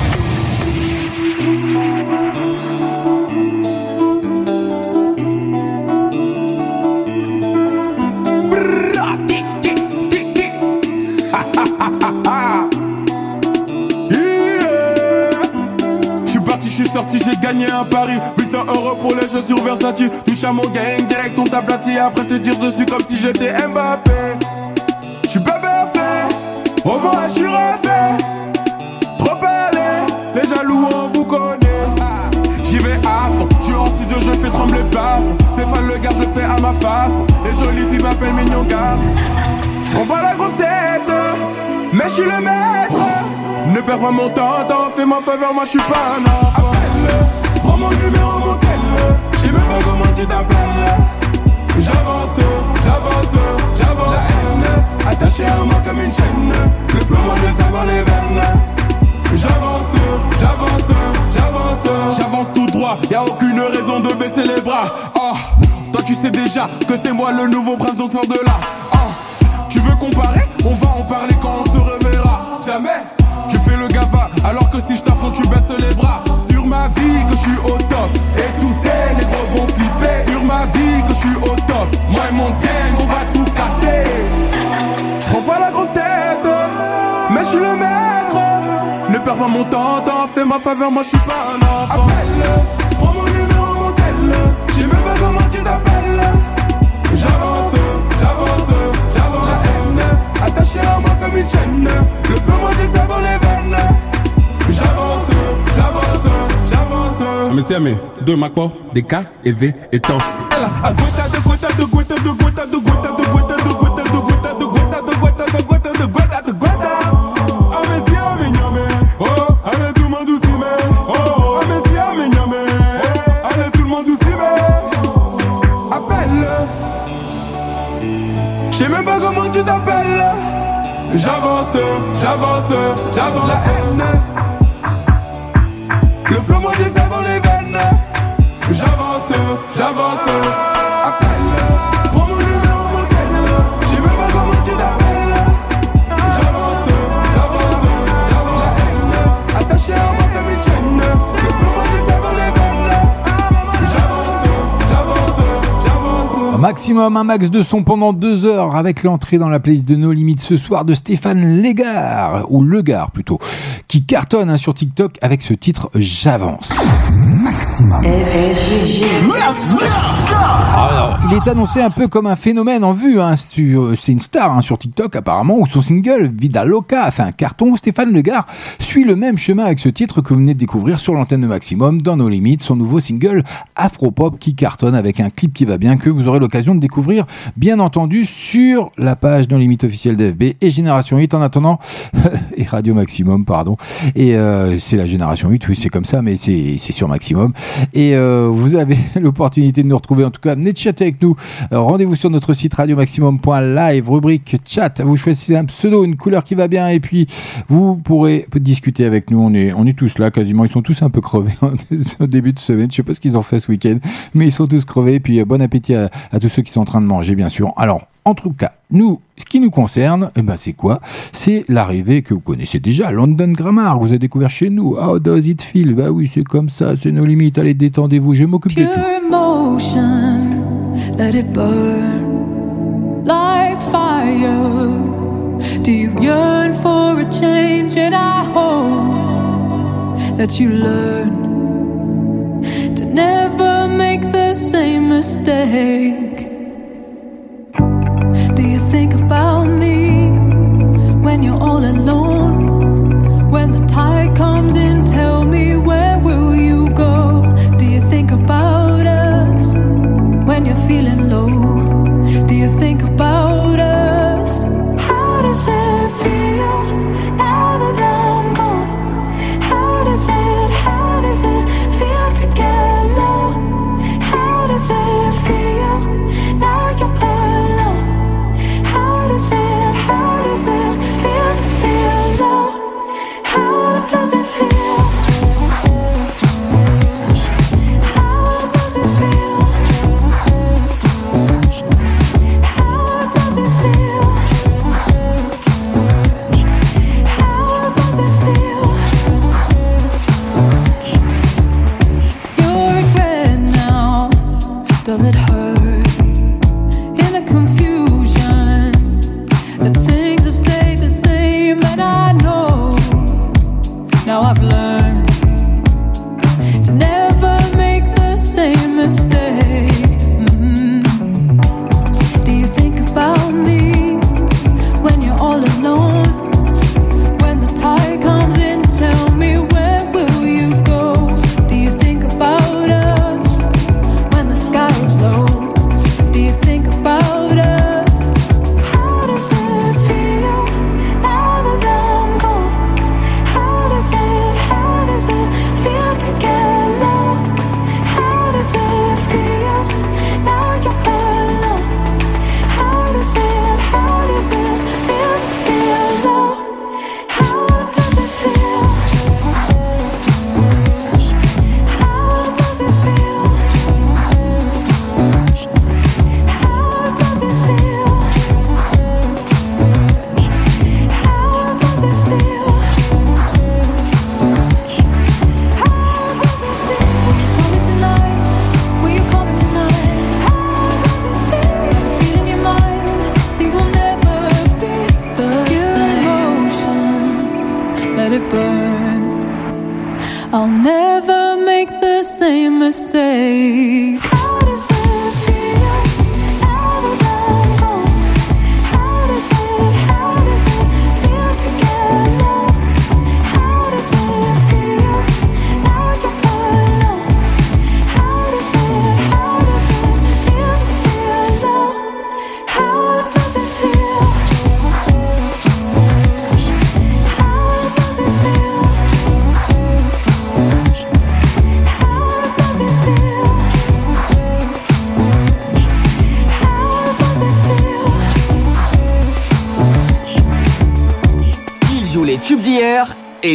je sorti, j'ai gagné un pari 800 euros pour les chaussures Versace. Touche à mon gang, direct on t'aplatit Après te dire dessus comme si j'étais Mbappé. Je suis bébé fait, au moins je suis refait. Trop allé, les jaloux on vous connaît. J'y vais à fond, je suis en studio, je fais trembler le plafond Stéphane le gars, je le fais à ma façon Les jolies filles m'appellent mignon garçon Je prends pas la grosse tête, mais je suis le maître. Ne perds pas mon temps, t'en fais ma faveur, moi je suis pas un prends mon numéro, mon tel Je même pas comment tu t'appelles. J'avance, j'avance, j'avance. La haine, attachée à moi comme une chaîne. Le le sais dans les veines. J'avance, j'avance, j'avance. J'avance tout droit, y a aucune raison de baisser les bras. Oh, toi tu sais déjà que c'est moi le nouveau prince donc sors de là. Oh, tu veux comparer? On va en parler quand on se reverra. Jamais. Tu fais le gafa alors que si je t'affronte tu baisses les bras. Sur ma vie que je suis au top. Et tous ces négros vont flipper. Sur ma vie que je suis au top. Moi et mon gang on va tout casser. Je prends pas la grosse tête Mais je suis le maître. Ne perds pas mon temps, t'en fais ma faveur Moi je suis pas un enfant le monde aussi mais mais si mais nyame allez tout le monde aussi mais Appelle-le Je J'avance, j'avance, j'avance maximum, un max de son pendant deux heures avec l'entrée dans la playlist de nos limites ce soir de Stéphane Légard, ou Legard plutôt, qui cartonne hein, sur TikTok avec ce titre J'avance. Maximum. Alors, il est annoncé un peu comme un phénomène en vue. Hein, sur, c'est une star hein, sur TikTok apparemment, où son single Vida Loca a fait un carton. Stéphane Legard suit le même chemin avec ce titre que vous venez de découvrir sur l'antenne de Maximum, dans nos limites, son nouveau single Afropop qui cartonne avec un clip qui va bien, que vous aurez l'occasion de découvrir, bien entendu, sur la page Non Limite officielle d'FB et Génération 8 en attendant, et Radio Maximum, pardon. Et euh, c'est la Génération 8, oui, c'est comme ça, mais c'est, c'est sur Maximum. Et euh, vous avez l'opportunité de nous retrouver, en tout cas, venez de chatter avec nous. Euh, rendez-vous sur notre site radiomaximum.live, rubrique chat. Vous choisissez un pseudo, une couleur qui va bien, et puis vous pourrez discuter avec nous. On est, on est tous là, quasiment. Ils sont tous un peu crevés au début de semaine. Je sais pas ce qu'ils ont fait ce week-end, mais ils sont tous crevés. Et puis euh, bon appétit à, à tous ceux qui sont en train de manger, bien sûr. Alors, en tout cas, nous, ce qui nous concerne, eh ben, c'est quoi? C'est l'arrivée que vous connaissez déjà, London Grammar. Vous avez découvert chez nous. How does it feel? Bah oui, c'est comme ça, c'est nos limites. Allez, détendez-vous, je m'occupe de tout. Pure emotion, let it burn like fire. Do you yearn for a change? And I hope that you learn to never make the same mistake? Think about me when you're all alone? When the tide comes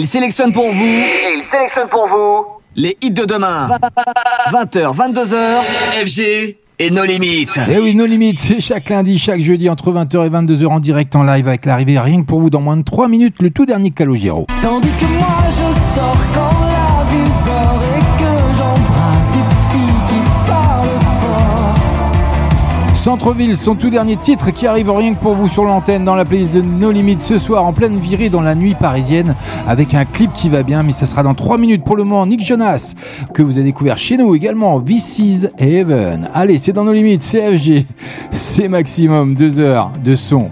Il sélectionne pour vous. Et il sélectionne pour vous. Les hits de demain. 20h, 22h. FG et nos limites. Eh oui, nos limites, c'est chaque lundi, chaque jeudi entre 20h et 22h en direct en live avec l'arrivée rien que pour vous dans moins de 3 minutes, le tout dernier Calogero. Tandis que moi je Centreville, son tout dernier titre qui arrive rien que pour vous sur l'antenne dans la playlist de No Limites ce soir en pleine virée dans la nuit parisienne avec un clip qui va bien, mais ça sera dans 3 minutes pour le moment. Nick Jonas, que vous avez découvert chez nous également, This is Heaven. Allez, c'est dans nos limites, CFG, c'est maximum 2 heures de son.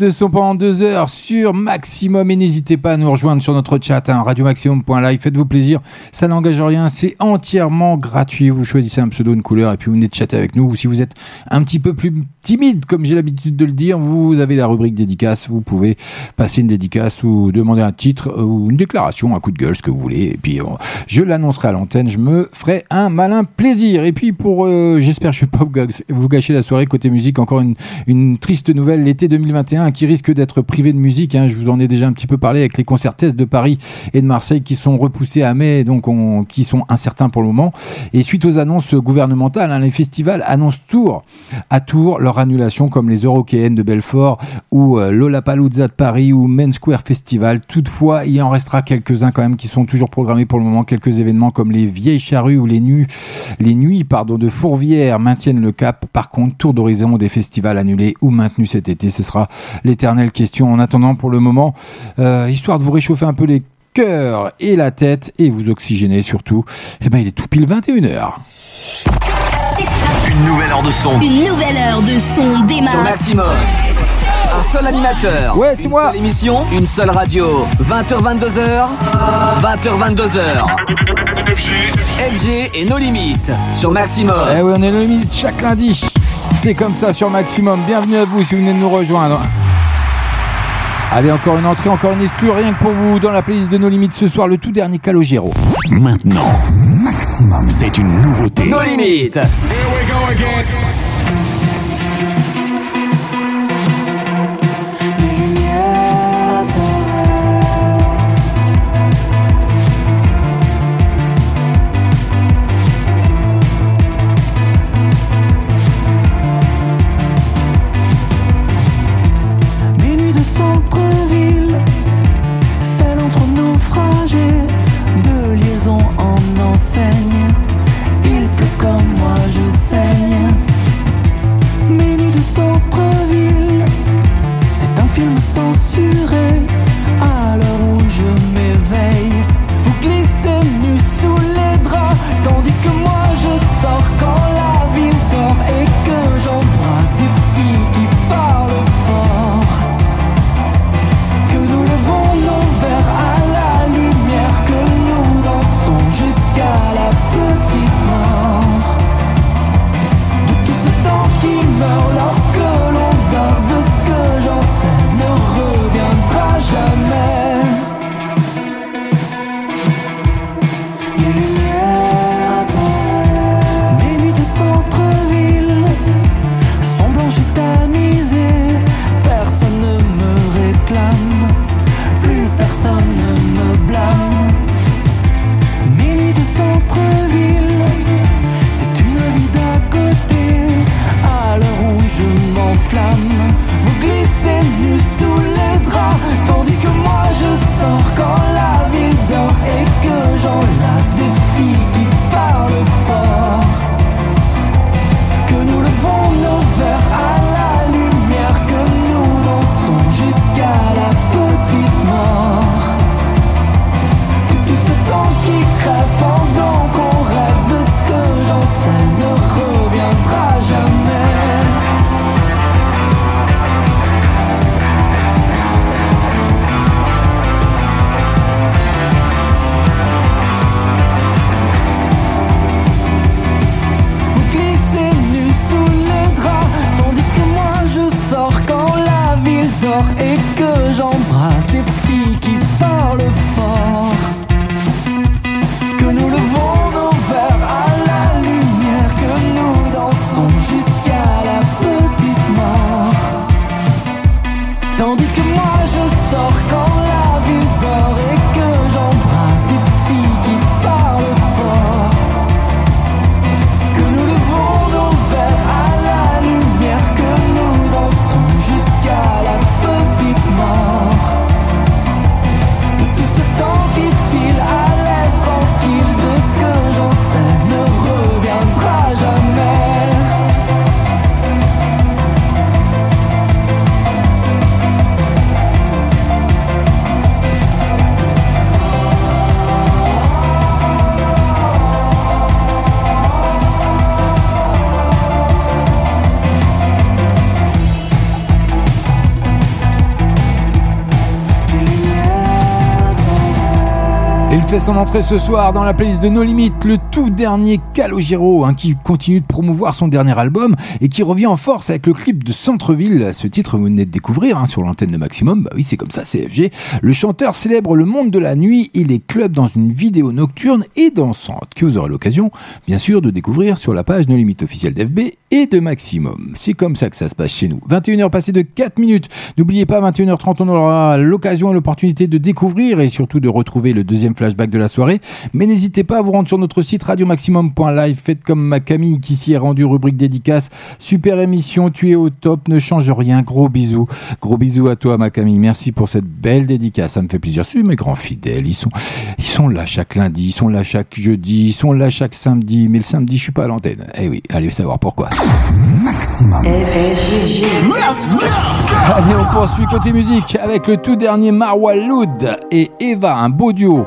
De son pendant deux heures sur Maximum. Et n'hésitez pas à nous rejoindre sur notre chat, hein, radiomaximum.live. Faites-vous plaisir, ça n'engage rien, c'est entièrement gratuit. Vous choisissez un pseudo, une couleur, et puis vous venez de chatter avec nous. Ou si vous êtes un petit peu plus timide, comme j'ai l'habitude de le dire, vous avez la rubrique dédicace. Vous pouvez passer une dédicace ou demander un titre euh, ou une déclaration, un coup de gueule, ce que vous voulez. Et puis, je l'annoncerai à l'antenne. Je me ferai un malin plaisir. Et puis, pour, euh, j'espère que je vais pas vous gâcher la soirée côté musique. Encore une, triste nouvelle, l'été 2021 qui risque d'être privé de musique. hein. Je vous en ai déjà un petit peu parlé avec les concerts tests de Paris et de Marseille qui sont repoussés à mai, donc on- qui sont incertains pour le moment. Et suite aux annonces gouvernementales, hein, les festivals annoncent Tours à Tours leur annulation, comme les Eurokéennes de Belfort ou euh, Lollapalooza de Paris ou Main Square Festival. Toutefois, il en restera quelques-uns quand même qui sont toujours programmés pour le moment. Quelques événements comme les Vieilles Charrues ou les, nuits, les nuits pardon, de Fourvière maintiennent le cap. Par contre, tour d'horizon des festivals annulés ou maintenus cet été, ce sera l'éternelle question. En attendant, pour le moment, euh, histoire de vous réchauffer un peu les cœurs et la tête et vous oxygéner surtout, eh ben il est tout pile 21h. Une nouvelle heure de son. Une nouvelle heure de son Sur démarre. Maximum. Un seul animateur. Ouais, c'est moi. Une seule émission, une seule radio. 20h, 22h. 20h, 22h. FG et nos limites. Sur Maximum. Eh oui, on est le limite chaque lundi. C'est comme ça sur Maximum. Bienvenue à vous si vous venez de nous rejoindre. Allez, encore une entrée, encore une exclue, rien que pour vous dans la playlist de nos limites ce soir, le tout dernier Calogero. Maintenant, Maximum, c'est une nouveauté. Nos limites. Mes son entrée ce soir dans la playlist de No Limites, le tout dernier Calogero, hein, qui continue de promouvoir son dernier album et qui revient en force avec le clip de Centreville. Ce titre, vous venez de découvrir hein, sur l'antenne de Maximum. Bah oui, c'est comme ça, CFG. Le chanteur célèbre le monde de la nuit et les clubs dans une vidéo nocturne et dansante que vous aurez l'occasion, bien sûr, de découvrir sur la page No Limites officielle d'FB et de Maximum. C'est comme ça que ça se passe chez nous. 21h passées de 4 minutes. N'oubliez pas, 21h30, on aura l'occasion et l'opportunité de découvrir et surtout de retrouver le deuxième flashback de la soirée. Mais n'hésitez pas à vous rendre sur notre site radiomaximum.live. Faites comme ma Camille qui s'y est rendue rubrique dédicace. Super émission, tu es au top, ne change rien. Gros bisous. Gros bisous à toi, ma Camille. Merci pour cette belle dédicace. Ça me fait plaisir. C'est mes grands fidèles. Ils sont, ils sont là chaque lundi, ils sont là chaque jeudi, ils sont là chaque samedi. Mais le samedi, je suis pas à l'antenne. Eh oui, allez savoir pourquoi. Maximum. Allez, on poursuit côté musique avec le tout dernier Marwa Loud et Eva, un beau duo.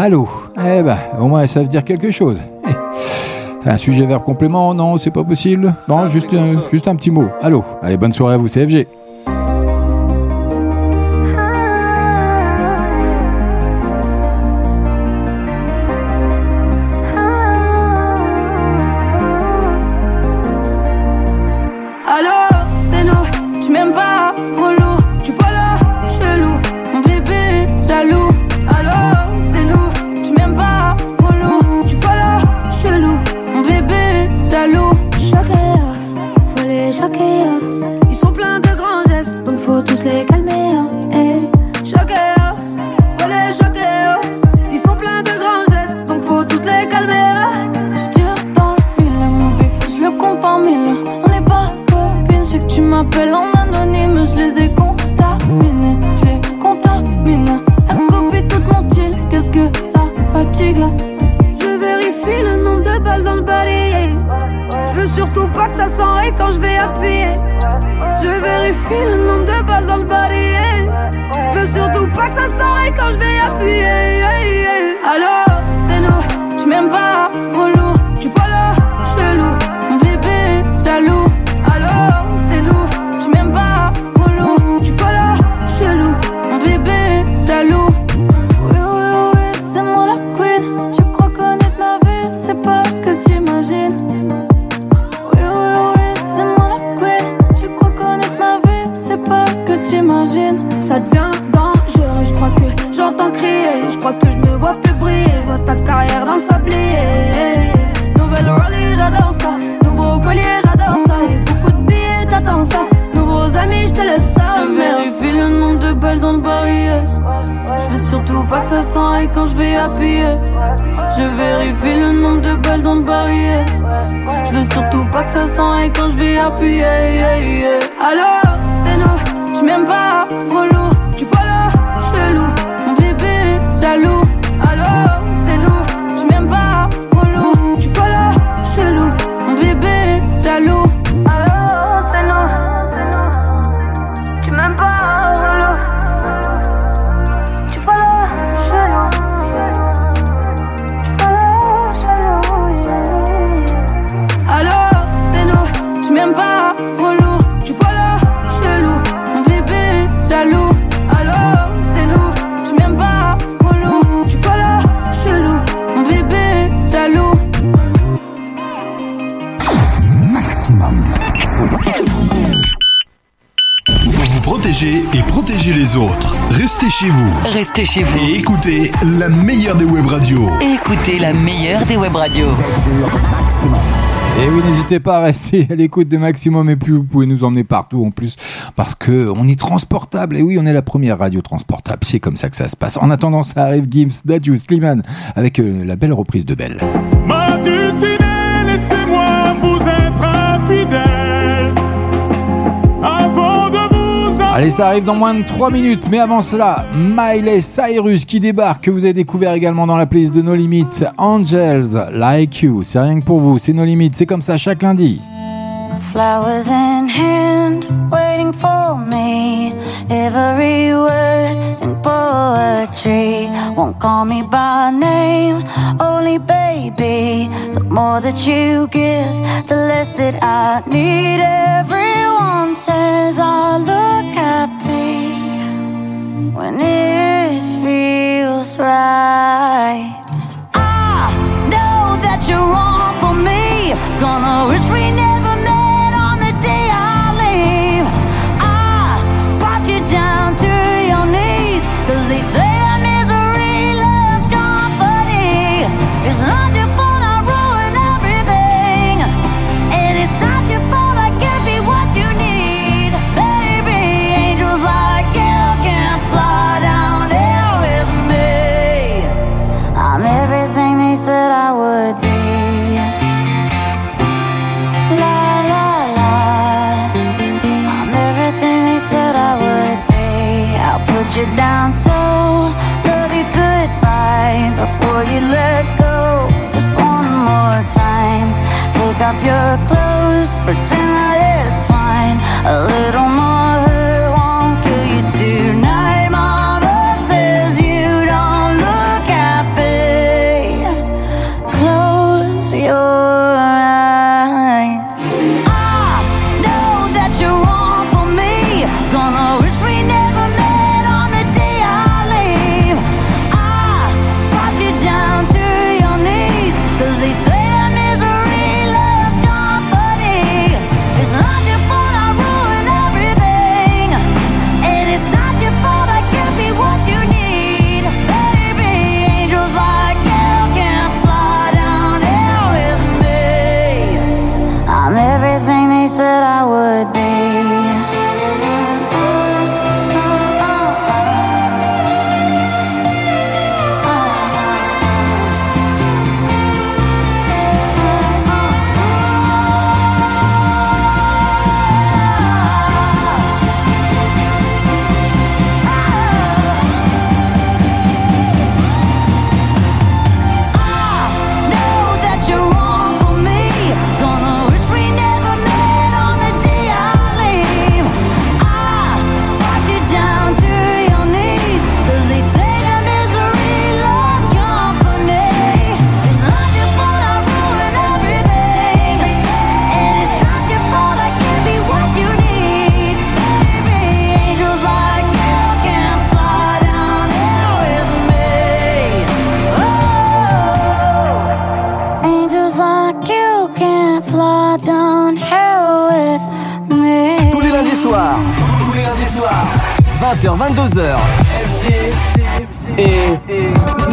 Allô Eh ben, au moins ça veut dire quelque chose. Eh. Un sujet verbe complément Non, c'est pas possible. Non, juste un, juste un petit mot. Allô Allez, bonne soirée à vous, CFG. Protéger les autres, restez chez vous. Restez chez vous. Et écoutez la meilleure des web radios. Écoutez la meilleure des web radios. Et oui, n'hésitez pas à rester à l'écoute de Maximum et puis vous pouvez nous emmener partout en plus parce que on est transportable. Et oui, on est la première radio transportable. C'est comme ça que ça se passe. En attendant, ça arrive Gims, Dadju, Slimane avec euh, la belle reprise de Belle. Allez, ça arrive dans moins de 3 minutes. Mais avant cela, Miley Cyrus qui débarque, que vous avez découvert également dans la playlist de No Limits. Angels, Like You. C'est rien que pour vous, c'est No Limits. C'est comme ça chaque lundi. flowers in hand, waiting for me. Every word in poetry won't call me by name, only baby. The more that you give, the less that I need. Everyone says I look happy when it feels right. I know that you're wrong for me, gonna wish we.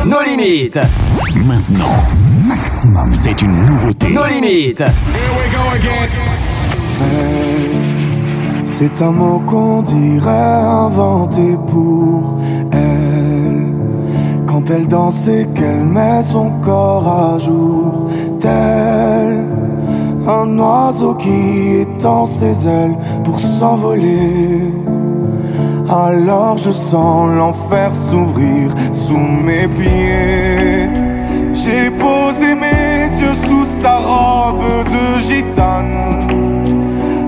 Nos limites. Maintenant, maximum, c'est une nouveauté. Nos limites. C'est un mot qu'on dirait inventé pour elle. Quand elle danse et qu'elle met son corps à jour, tel un oiseau qui étend ses ailes pour s'envoler. Alors je sens l'enfer s'ouvrir sous mes pieds. J'ai posé mes yeux sous sa robe de gitane.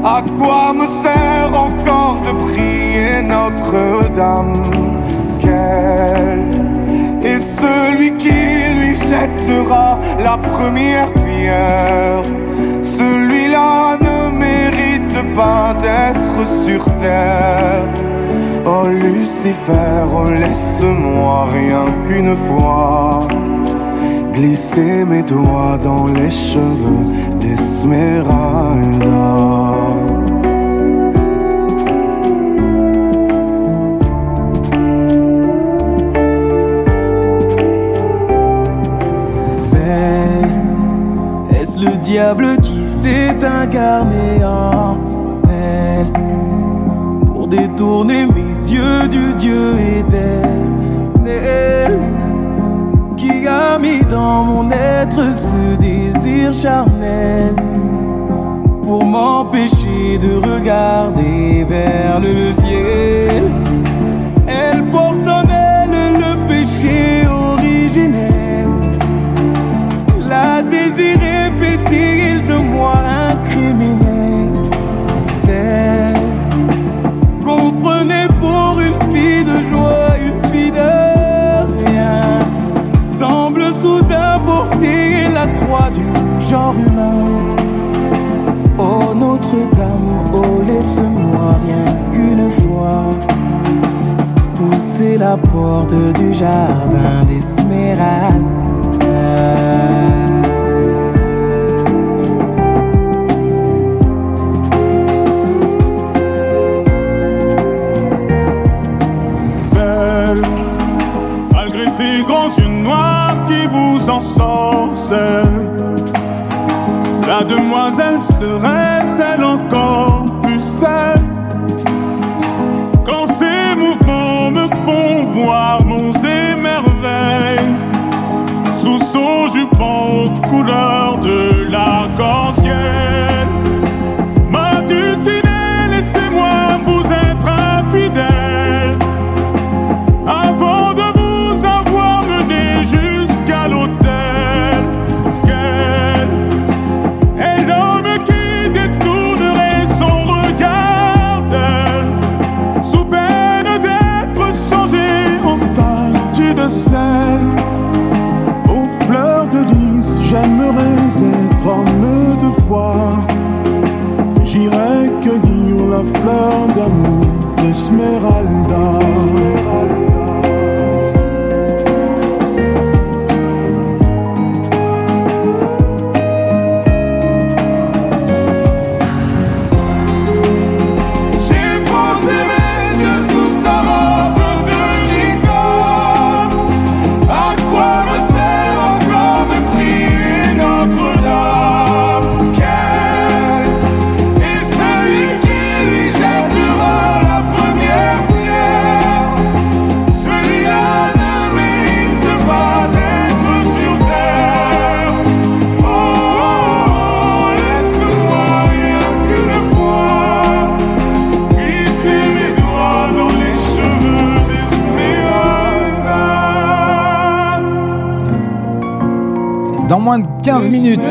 À quoi me sert encore de prier Notre-Dame? Quel est celui qui lui jettera la première pierre? Celui-là ne mérite pas d'être sur terre. Oh Lucifer, laisse-moi rien qu'une fois glisser mes doigts dans les cheveux d'Esmeralda. Mais est-ce le diable qui s'est incarné en elle pour détourner mes yeux du Dieu éternel qui a mis dans mon être ce désir charnel pour m'empêcher de regarder vers le ciel. Genre humain. Oh Notre-Dame, oh laisse-moi rien qu'une fois pousser la porte du jardin d'Esmeralda. belle, malgré ces grands yeux noirs qui vous ensorcellent. La demoiselle serait-elle encore plus fleur d'amour, Esmeralda. 15 minutes.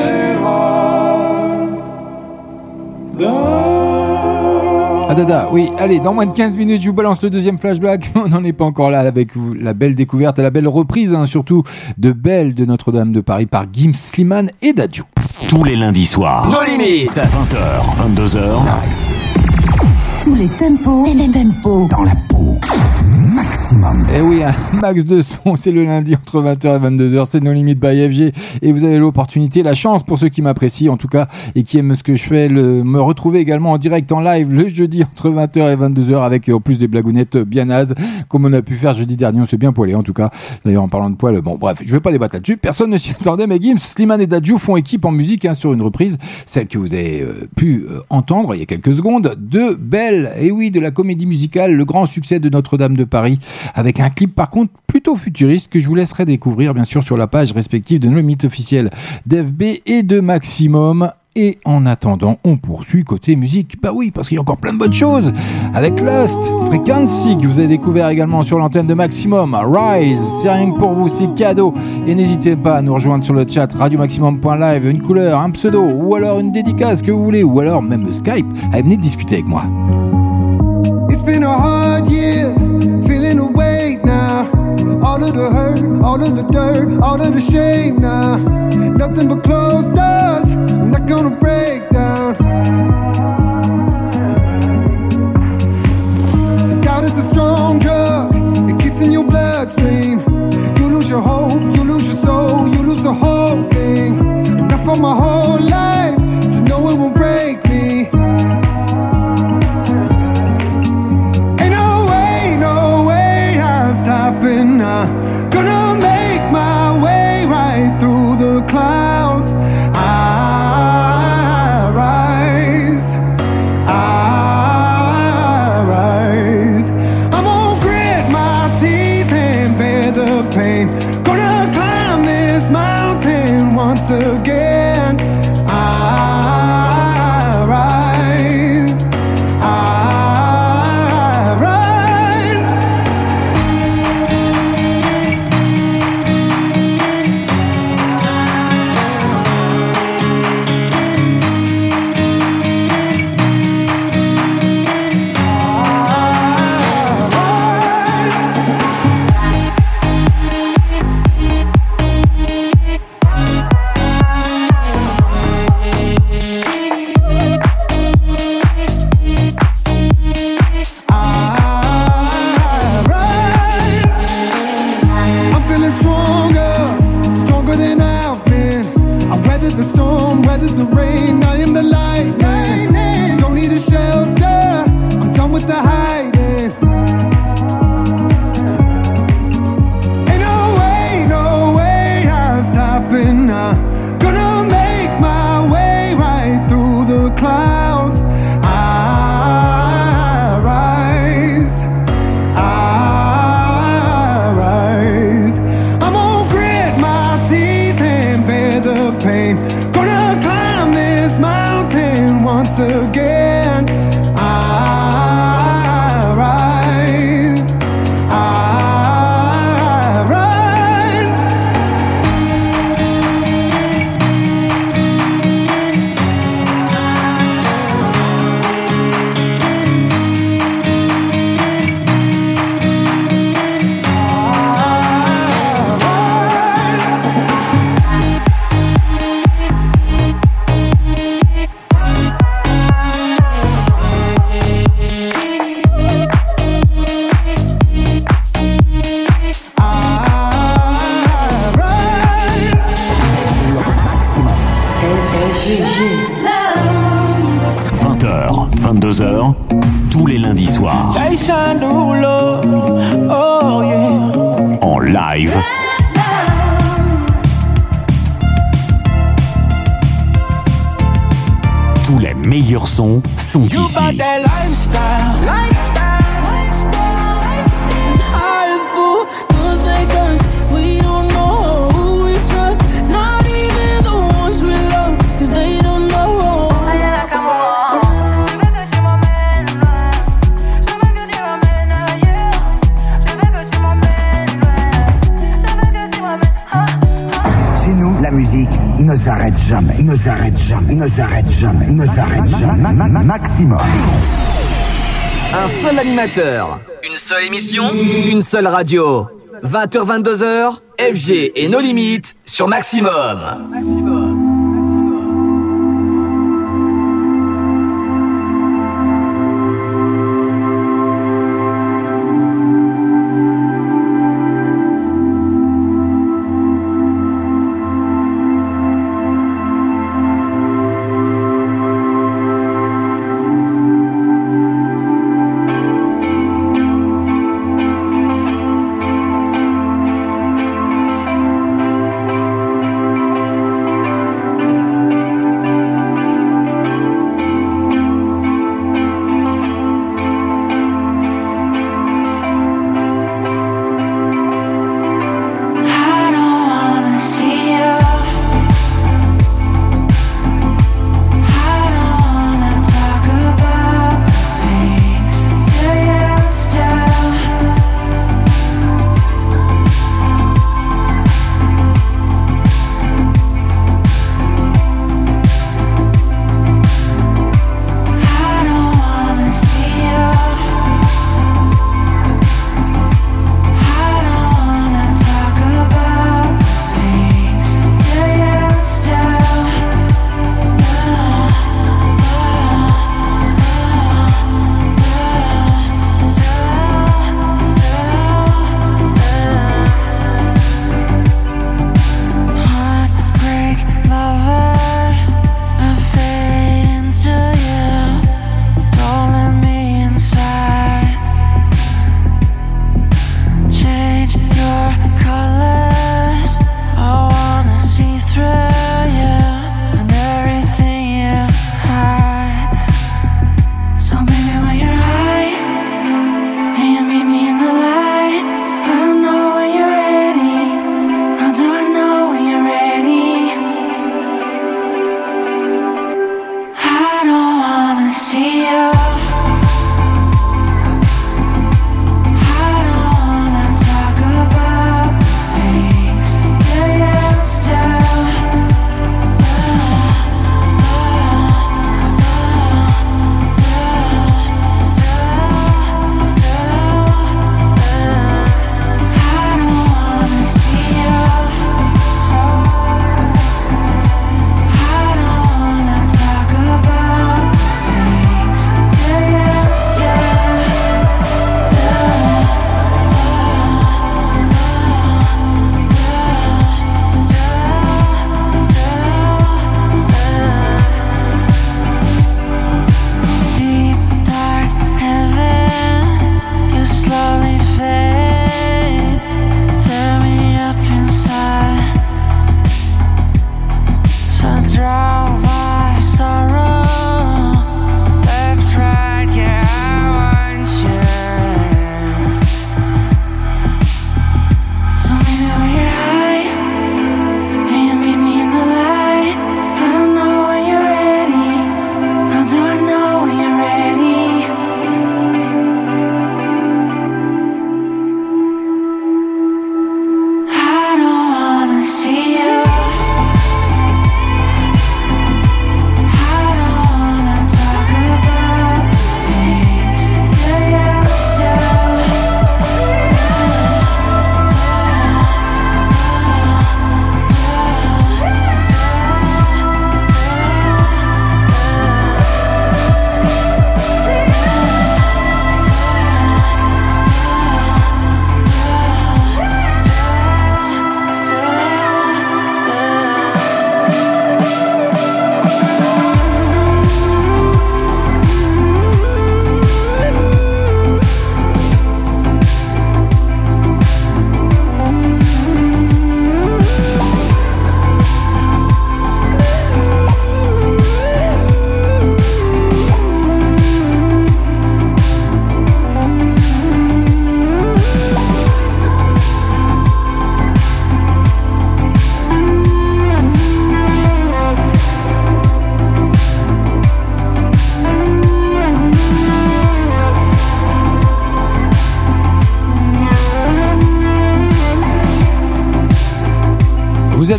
Ah dada, oui, allez, dans moins de 15 minutes, je vous balance le deuxième flashback. On n'en est pas encore là avec vous. La belle découverte et la belle reprise, hein, surtout de Belle de Notre-Dame de Paris par Gims Sliman et Dadju. Tous les lundis soirs. Nos limites. 20h, 22h. Tous les tempos, les tempos dans la peau. Et oui, un max de son, c'est le lundi entre 20h et 22h, c'est nos limites by FG. Et vous avez l'opportunité, la chance pour ceux qui m'apprécient en tout cas et qui aiment ce que je fais, le, me retrouver également en direct en live le jeudi entre 20h et 22h avec en plus des blagounettes bien nazes, comme on a pu faire jeudi dernier, on s'est bien poilé en tout cas. D'ailleurs, en parlant de poil, bon bref, je vais pas débattre là-dessus, personne ne s'y attendait, mais Gims, Slimane et Dadju font équipe en musique hein, sur une reprise, celle que vous avez euh, pu euh, entendre il y a quelques secondes, de Belle, et oui, de la comédie musicale, le grand succès de Notre-Dame de Paris, avec un clip par contre plutôt futuriste que je vous laisserai découvrir bien sûr sur la page respective de nos mythes officiels d'FB et de Maximum. Et en attendant, on poursuit côté musique. Bah oui, parce qu'il y a encore plein de bonnes choses. Avec Lost, Frequency, que vous avez découvert également sur l'antenne de Maximum. Rise, c'est rien que pour vous, c'est cadeau. Et n'hésitez pas à nous rejoindre sur le chat radiomaximum.live, une couleur, un pseudo, ou alors une dédicace que vous voulez, ou alors même Skype. Allez, venez discuter avec moi. It's been a hard. All of the hurt, all of the dirt, all of the shame now. Nothing but closed doors, I'm not gonna break down. So doubt is a strong drug, it gets in your bloodstream. You lose your hope, you lose your soul, you lose the whole thing. Enough for my whole life Un seul animateur, une seule émission, une seule radio. 20h 22h, FG et nos limites sur Maximum.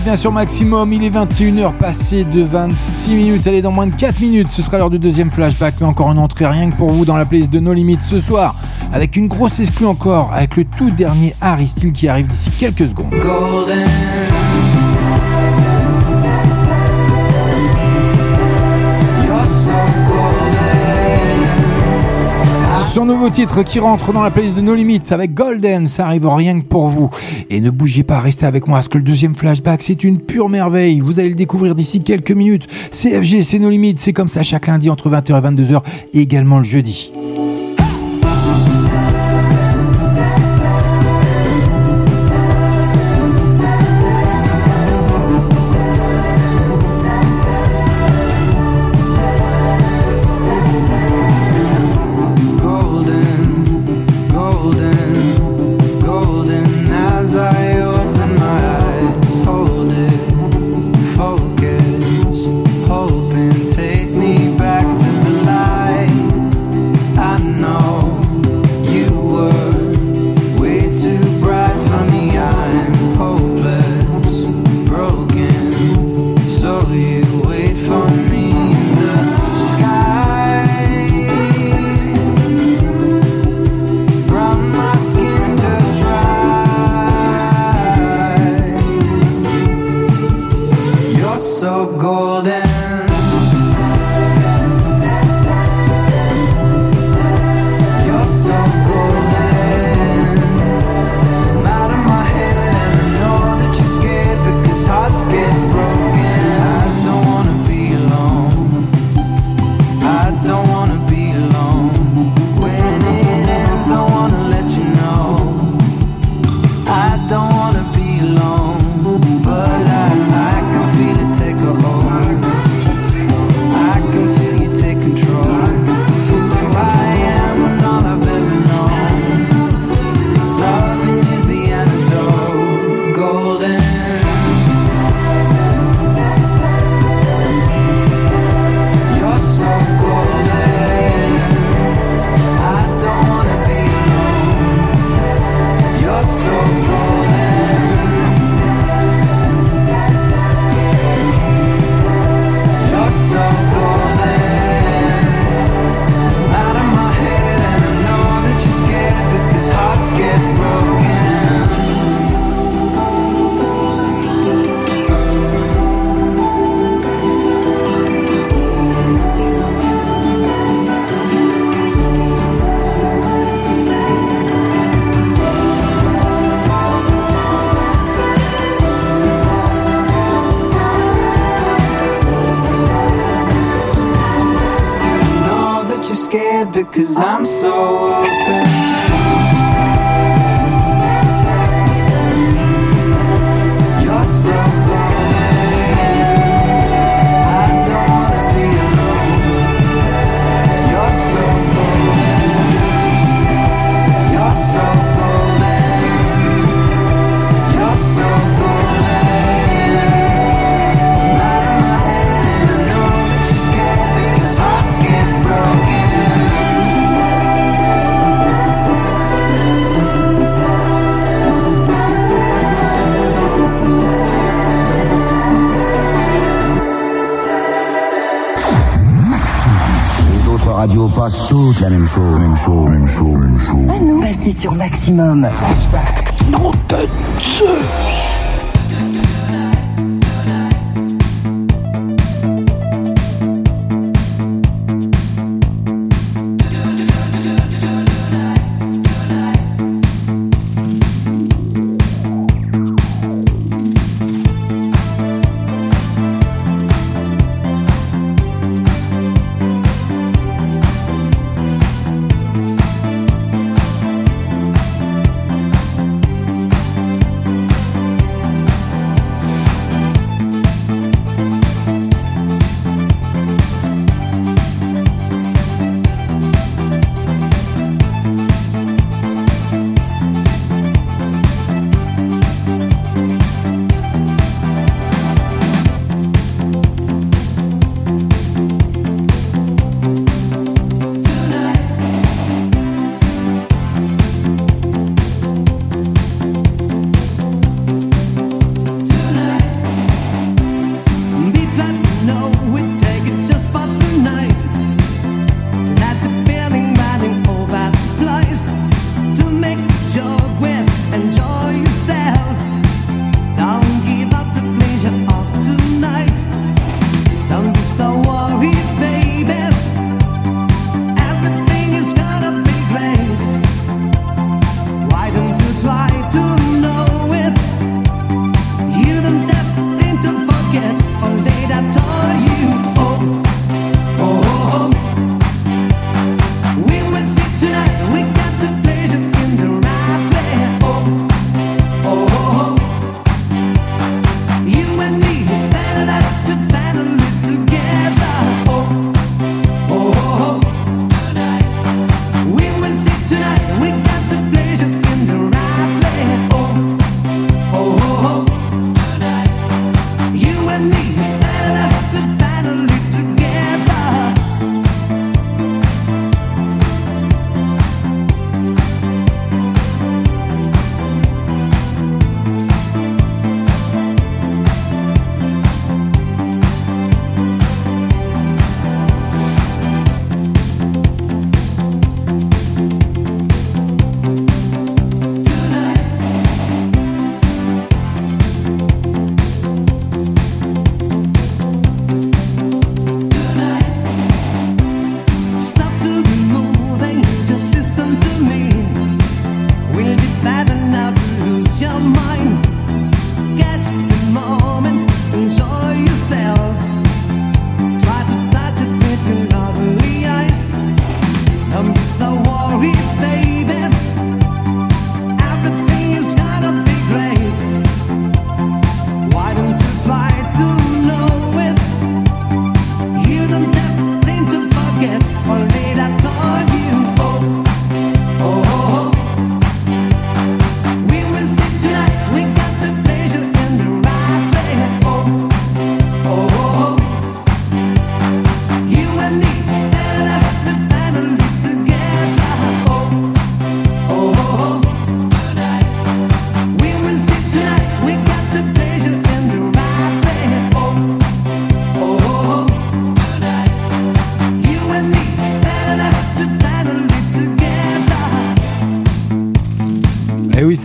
Bien sur Maximum, il est 21h passé de 26 minutes. Allez, dans moins de 4 minutes, ce sera l'heure du deuxième flashback. Mais encore une entrée rien que pour vous dans la playlist de No Limits ce soir. Avec une grosse exclue encore, avec le tout dernier Harry Style qui arrive d'ici quelques secondes. Son nouveau titre qui rentre dans la playlist de No Limits avec Golden, ça arrive rien que pour vous. Et ne bougez pas, restez avec moi parce que le deuxième flashback c'est une pure merveille. Vous allez le découvrir d'ici quelques minutes. CFG, c'est No Limits, c'est comme ça chaque lundi entre 20h et 22h et également le jeudi.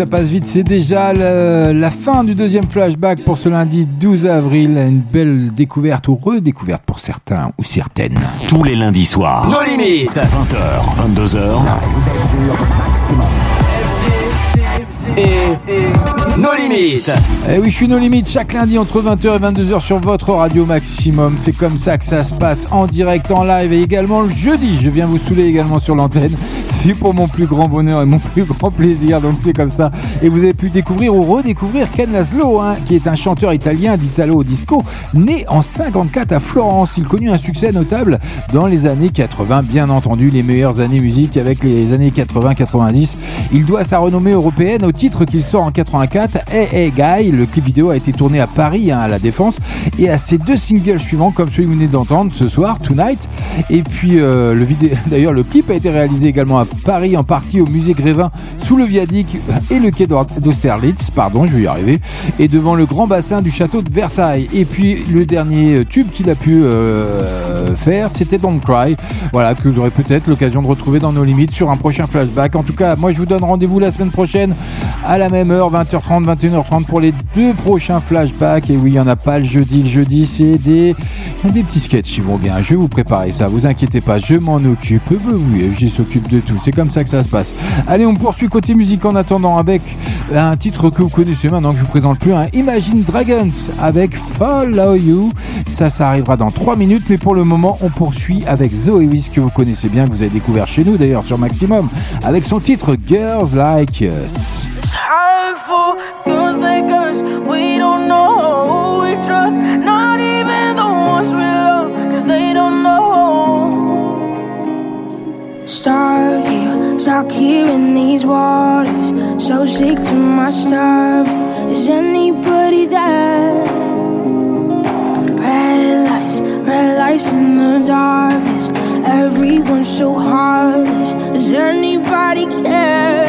Ça passe vite. C'est déjà le- la fin du deuxième flashback pour ce lundi 12 avril. Une belle découverte ou redécouverte pour certains ou certaines. Tous les lundis soirs. Nos limites. 20h, 22h. Et nos limites. Eh oui, je suis nos limites chaque lundi entre 20h et 22h sur votre radio maximum. C'est comme ça que ça se passe en direct, en live et également le jeudi. Je viens vous saouler également sur l'antenne. Pour mon plus grand bonheur et mon plus grand plaisir. Donc c'est comme ça. Et vous avez pu découvrir ou redécouvrir Ken Laszlo, hein, qui est un chanteur italien d'Italo Disco, né en 54 à Florence. Il connut un succès notable dans les années 80, bien entendu, les meilleures années musique avec les années 80-90. Il doit sa renommée européenne au titre qu'il sort en 84, Hey Hey Guy. Le clip vidéo a été tourné à Paris, hein, à la Défense, et à ses deux singles suivants, comme celui que vous venez d'entendre ce soir, Tonight. Et puis euh, d'ailleurs, le clip a été réalisé également à Paris, en partie au musée Grévin, sous le viaduc et le quai d'Austerlitz, pardon, je vais y arriver, et devant le grand bassin du château de Versailles. Et puis le dernier tube qu'il a pu euh, faire, c'était Don't Cry. Voilà, que vous aurez peut-être l'occasion de retrouver dans nos limites sur un prochain flashback. En tout cas, moi je vous donne rendez-vous la semaine prochaine à la même heure, 20h30, 21h30 pour les deux prochains flashbacks. Et oui, il n'y en a pas le jeudi. Le jeudi, c'est des, petits sketchs qui vont bien. Je vais vous préparer ça, vous inquiétez pas, je m'en occupe. Oui, j'y s'occupe de tout. C'est comme ça que ça se passe. Allez, on poursuit côté musique en attendant avec un titre que vous connaissez maintenant que je vous présente plus, un Imagine Dragons avec Follow You. Ça, ça arrivera dans 3 minutes, mais pour le moment, on poursuit avec Zoé Wiz que vous connaissez bien, que vous avez découvert chez nous d'ailleurs sur Maximum, avec son titre Girls Like Us. It's Stuck here, in these waters. So sick to my stomach. Is anybody there? Red lights, red lights in the darkness. Everyone's so heartless. Does anybody care?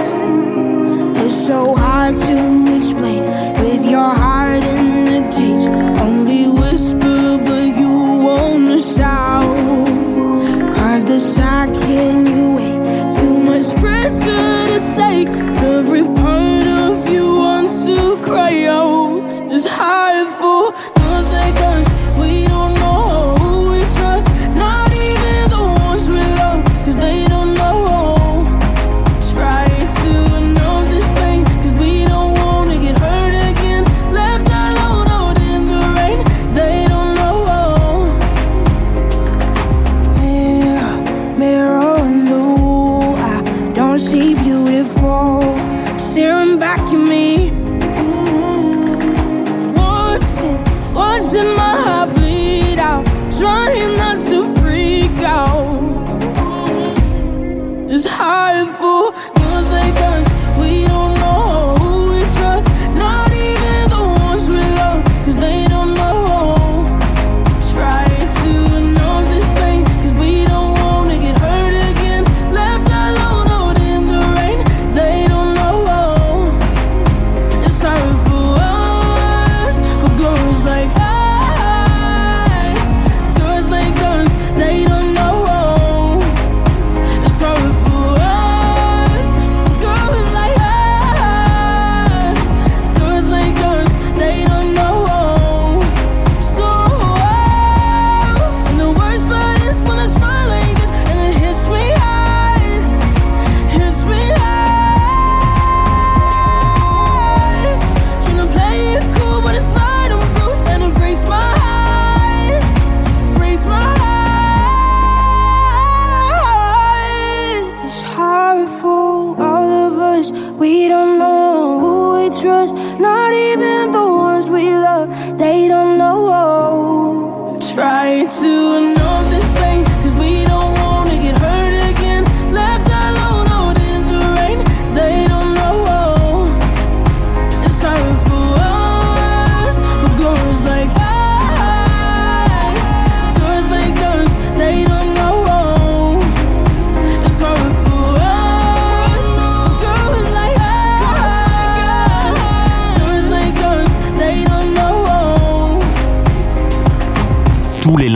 It's so hard to explain with your heart in the cage. Only whisper, but you won't shout. Cause the too much pressure to take. Every part of you wants to cry out. It's hard for girls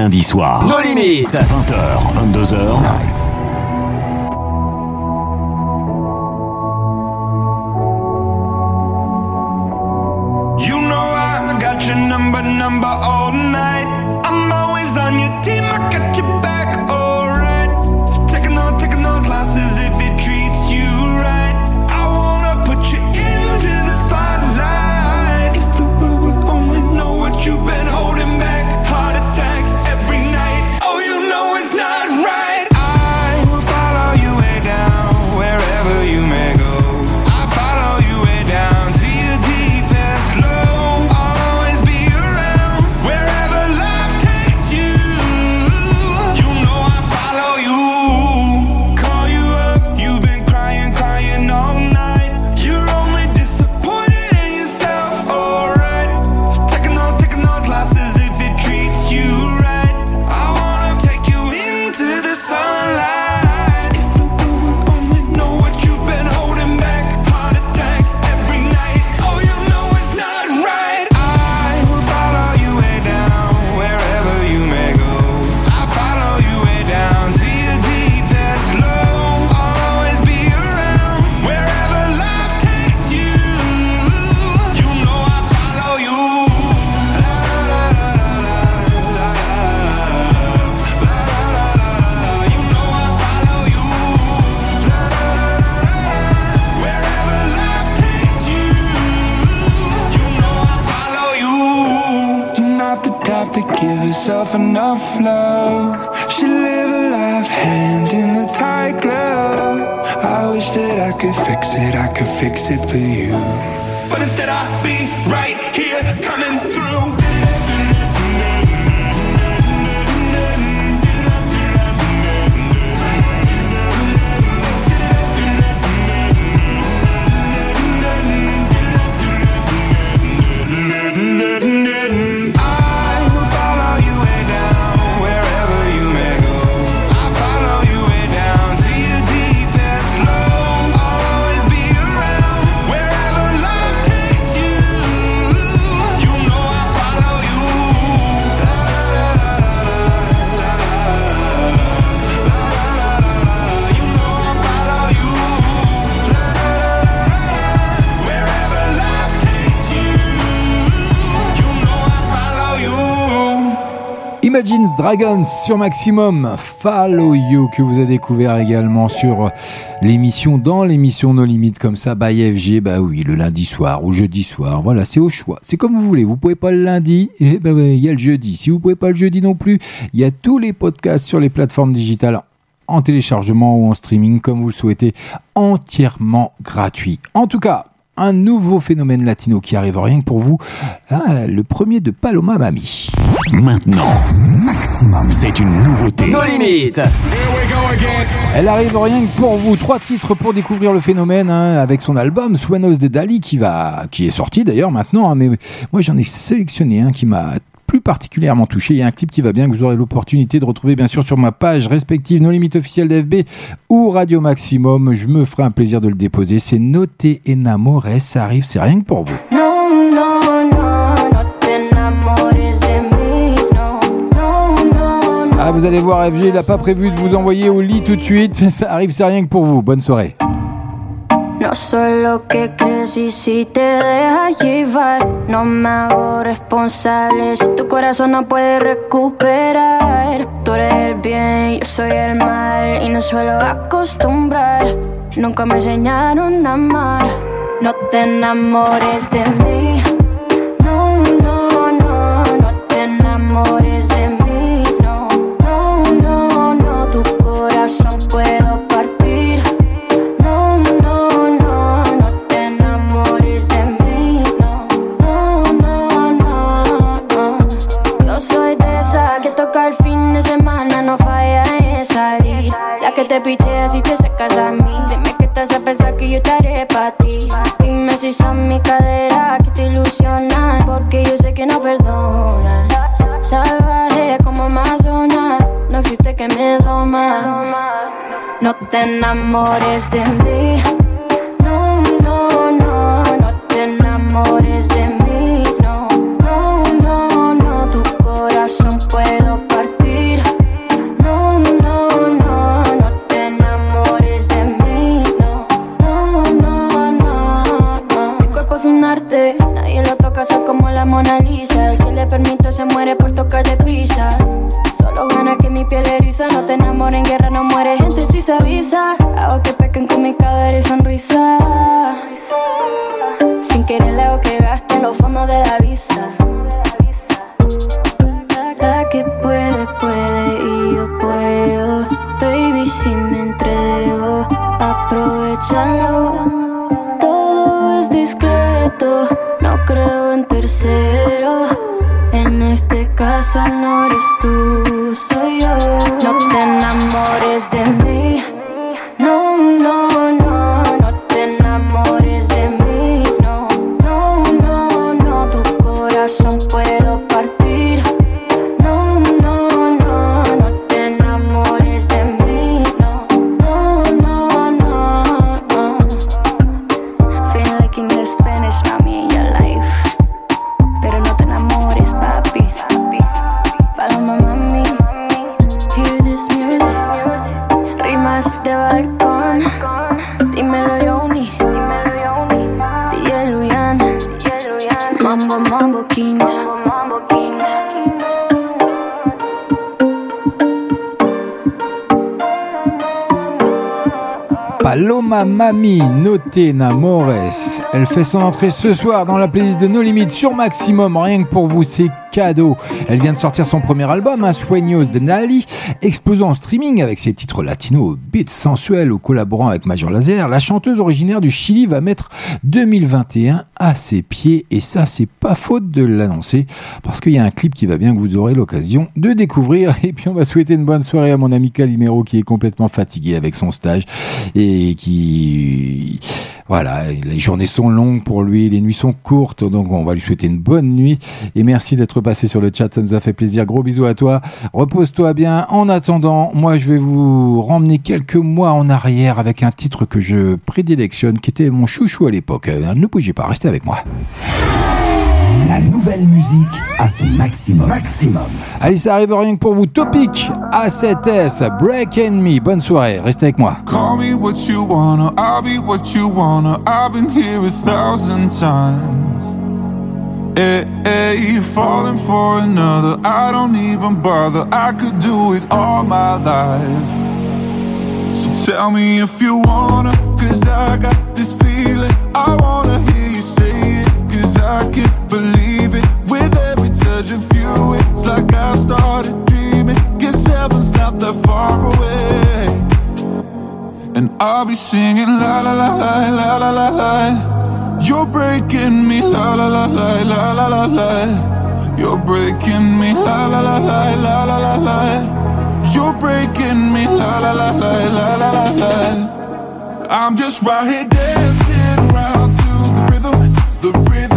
Lundis soirs. Nos limites. 20h, 22h. Dragons sur Maximum, Follow You, que vous avez découvert également sur l'émission, dans l'émission No Limites, comme ça, by FG, bah oui, le lundi soir ou jeudi soir, voilà, c'est au choix, c'est comme vous voulez, vous pouvez pas le lundi, et bah ouais, il y a le jeudi, si vous pouvez pas le jeudi non plus, il y a tous les podcasts sur les plateformes digitales en téléchargement ou en streaming, comme vous le souhaitez, entièrement gratuit. En tout cas, un nouveau phénomène latino qui arrive rien que pour vous, Ah, le premier de Paloma Mami. Maintenant, maximum, c'est une nouveauté. Nos limites. Elle arrive rien que pour vous. Trois titres pour découvrir le phénomène hein, avec son album Suenos de Dali qui va, qui est sorti d'ailleurs maintenant. hein, mais moi j'en ai sélectionné un qui m'a plus particulièrement touché. Il y a un clip qui va bien que vous aurez l'opportunité de retrouver bien sûr sur ma page respective No Limites officielle d'FB ou Radio Maximum. Je me ferai un plaisir de le déposer. C'est Noté Enamores. Ça arrive, c'est rien que pour vous. No, Ah, vous allez voir, FG, il n'a pas prévu de vous envoyer au lit tout de suite. Ça arrive, c'est rien que pour vous. Bonne soirée. No soy lo que crees y si te dejas llevar, no me hago responsable. Si tu corazón no puede recuperar, tú eres el bien, yo soy el mal y no suelo acostumbrar. Nunca me enseñaron a amar. No te enamores de mí. Te te secas a mí. Dime que te hace pensar que yo estaré para ti. Dime si son mi cadera que te ilusionan. Porque yo sé que no perdonan. Salvaje como Amazona, no existe que me doma. No te enamores de mí. Se muere por tocar prisa. Solo gana que mi piel eriza. No te enamores en guerra, no muere gente si se avisa. Hago que pequen con mi cadera y sonrisa. Sin querer le hago que gaste los fondos de la visa. La que puede, puede y yo puedo. Baby, si me entrego, aprovechalo no eres tú, soy yo. No te enamores de mí, Mami Noté Namores. Elle fait son entrée ce soir dans la playlist de No Limites sur Maximum. Rien que pour vous, c'est Elle vient de sortir son premier album, hein, Sueños de Nali, explosant en streaming avec ses titres latinos beats sensuels ou collaborant avec Major Laser. La chanteuse originaire du Chili va mettre 2021 à ses pieds et ça, c'est pas faute de l'annoncer parce qu'il y a un clip qui va bien que vous aurez l'occasion de découvrir. Et puis on va souhaiter une bonne soirée à mon ami Calimero qui est complètement fatigué avec son stage et qui voilà, les journées sont longues pour lui, les nuits sont courtes, donc on va lui souhaiter une bonne nuit. Et merci d'être passé sur le chat, ça nous a fait plaisir. Gros bisous à toi. Repose-toi bien. En attendant, moi je vais vous ramener quelques mois en arrière avec un titre que je prédilectionne, qui était mon chouchou à l'époque. Ne bougez pas, restez avec moi. La nouvelle musique à son maximum. Maximum. Allez, ça arrive rien que pour vous. Topic A7S, Break and Me. Bonne soirée, restez avec moi. Call me what you wanna, I'll be what you wanna. I've been here a thousand times. Hey, hey, falling for another, I don't even bother. I could do it all my life. So tell me if you wanna, cause I got this feeling. I wanna hear you say I can't believe it. With every touch of you, it's like I started dreaming. Guess heaven's not that far away. And I'll be singing la la la la la la la la. You're breaking me la la la la la la la la. You're breaking me la la la la la la la la. You're breaking me la la la la la la la la. I'm just right here dancing around to the rhythm, the rhythm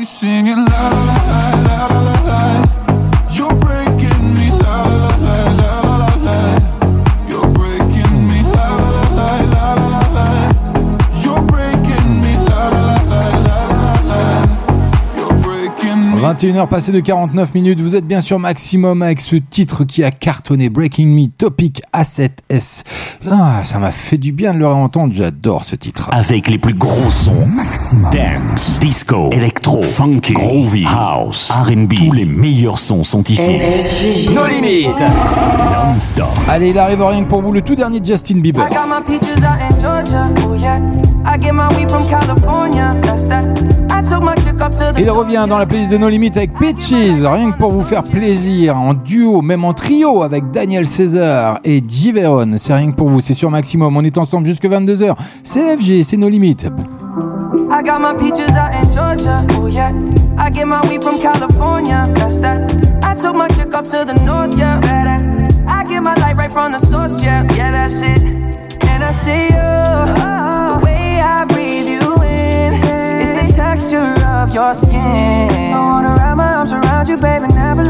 we singing la la la 21h passé de 49 minutes, vous êtes bien sûr maximum avec ce titre qui a cartonné Breaking Me Topic A7S. Ah, ça m'a fait du bien de le réentendre, j'adore ce titre. Avec les plus gros sons, maximum. Dance, disco, électro, funky, groovy, house, R&B, tous les meilleurs sons sont ici. Nos limites. Non-stop. Allez, il arrive rien que pour vous le tout dernier Justin Bieber. I got my peaches out in Georgia. Oh yeah. I get my weed from California. That's that. I took my chick up to the. Il revient dans la playlist de No Avec Peaches, rien que pour vous faire plaisir, en duo, même en trio avec Daniel César et Giveron. C'est rien que pour vous, c'est sur Maximum. On est ensemble jusque 22h. C'est FG, c'est No Limit. I got my peaches out in Georgia. Oh. I get my weed from California. I took my up to the north. Yeah. I get my light right from the source. Yeah. That's it.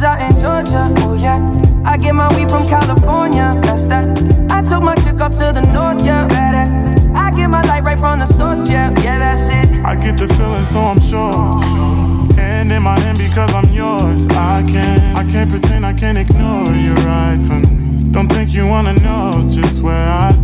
Got my peaches out in Georgia. Oh yeah. I get my weed from California. That's that. I took my chick up to the north. Yeah. I get my light right from the source. Yeah. Yeah, that's it. I get the feeling, so I'm sure. Hand in my hand because I'm yours. I can't, I can't pretend, I can't ignore you right from me. Don't think you wanna know just where I've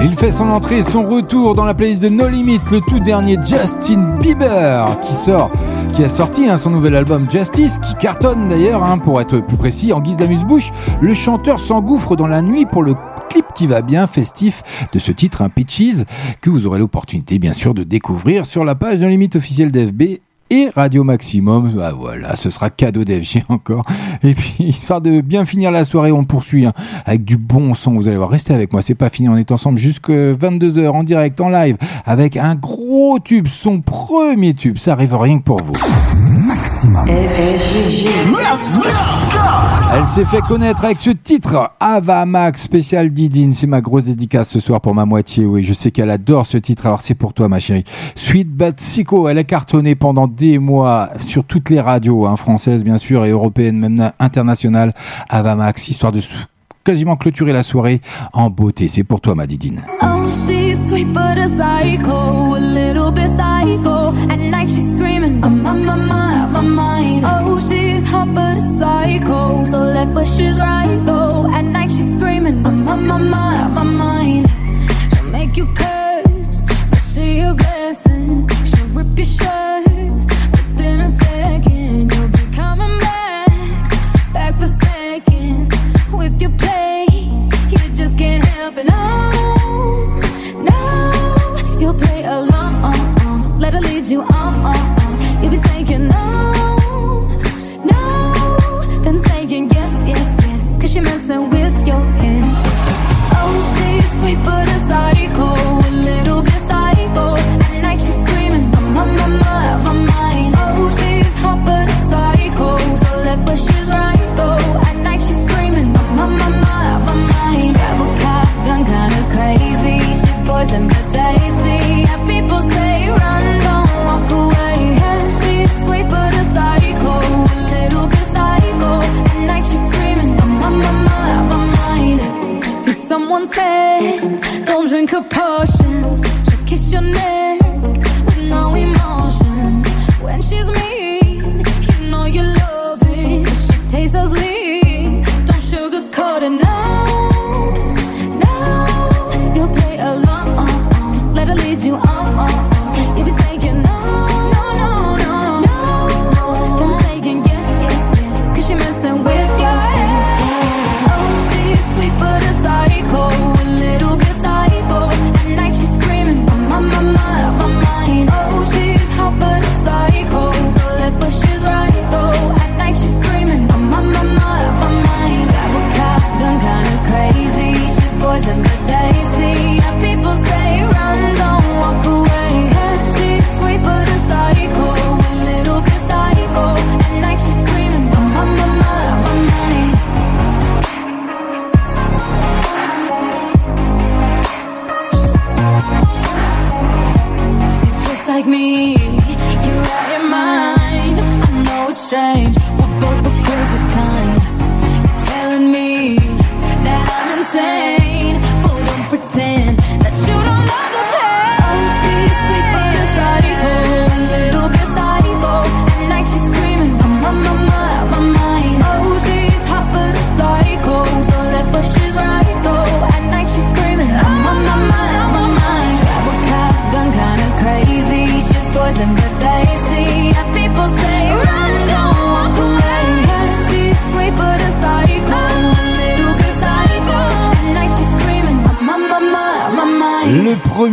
Il fait son entrée, son retour dans la playlist de No Limit, le tout dernier Justin Bieber qui sort, qui a sorti hein, son nouvel album Justice, qui cartonne d'ailleurs, hein, pour être plus précis, en guise d'amuse-bouche. Le chanteur s'engouffre dans la nuit pour le clip qui va bien festif de ce titre, un Peaches, que vous aurez l'opportunité bien sûr de découvrir sur la page No Limit officielle d'FB et Radio Maximum. Ah, voilà, ce sera cadeau d'FG encore. Et puis, histoire de bien finir la soirée, on poursuit hein, avec du bon son. Vous allez voir, restez avec moi, c'est pas fini. On est ensemble jusque 22h en direct, en live, avec un gros tube, son premier tube. Ça arrive rien que pour vous. Maximum. Elle s'est fait connaître avec ce titre, Ava Max, spécial Didine. C'est ma grosse dédicace ce soir pour ma moitié. Oui, je sais qu'elle adore ce titre, alors c'est pour toi, ma chérie. Sweet But Sicko, elle a cartonné pendant des mois sur toutes les radios, hein, françaises bien sûr, et européennes, même internationales. Ava Max, histoire de quasiment clôturer la soirée en beauté. C'est pour toi, ma Didine. Oh, she's sweet but a psycho, a little bit psycho. At night she's screaming. Oh, hot but a psycho, so left but she's right though. At night she's screaming, I'm on my mind.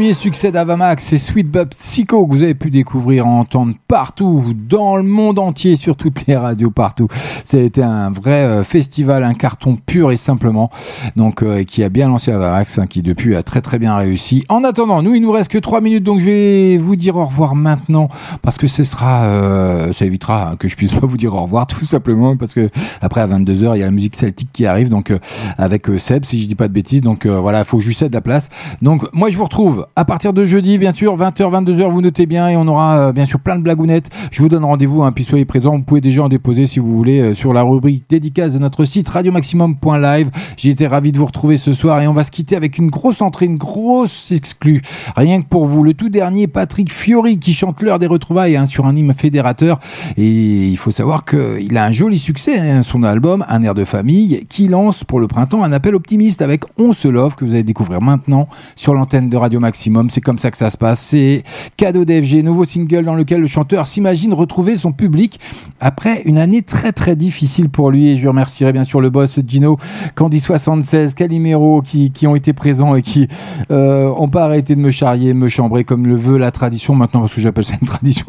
Premier succès d'Avamax, c'est Sweet But Psycho, que vous avez pu découvrir, entendre partout, dans le monde entier, sur toutes les radios, partout. Ça a été un vrai euh, festival, un carton pur et simplement, donc euh, qui a bien lancé Avamax, hein, qui depuis a très très bien réussi. En attendant, nous, il nous reste que 3 minutes, donc je vais vous dire au revoir maintenant, parce que ce sera, euh, ça évitera hein, que je puisse pas vous dire au revoir, tout simplement, parce que après à 22h, il y a la musique celtique qui arrive, donc avec Seb, si je dis pas de bêtises, donc voilà, il faut que je lui cède la place. Donc moi, je vous retrouve à partir de jeudi, bien sûr, 20h, 22h, vous notez bien, et on aura euh, bien sûr plein de blagounettes. Je vous donne rendez-vous, hein, puis soyez présents. Vous pouvez déjà en déposer si vous voulez euh, sur la rubrique dédicace de notre site radiomaximum.live. J'ai été ravi de vous retrouver ce soir et on va se quitter avec une grosse entrée, une grosse exclue. Rien que pour vous, le tout dernier Patrick Fiori qui chante l'heure des retrouvailles hein, sur un hymne fédérateur. Et il faut savoir qu'il a un joli succès, hein, son album Un air de famille, qui lance pour le printemps un appel optimiste avec On se love que vous allez découvrir maintenant sur l'antenne de Radio Maximum. C'est comme ça que ça se passe. C'est cadeau d'FG, nouveau single dans lequel le chanteur s'imagine retrouver son public après une année très très difficile pour lui. Et je remercierai bien sûr le boss Gino, Candy76, Calimero qui, qui ont été présents et qui euh, ont pas arrêté de me charrier, me chambrer comme le veut la tradition maintenant parce que j'appelle ça une tradition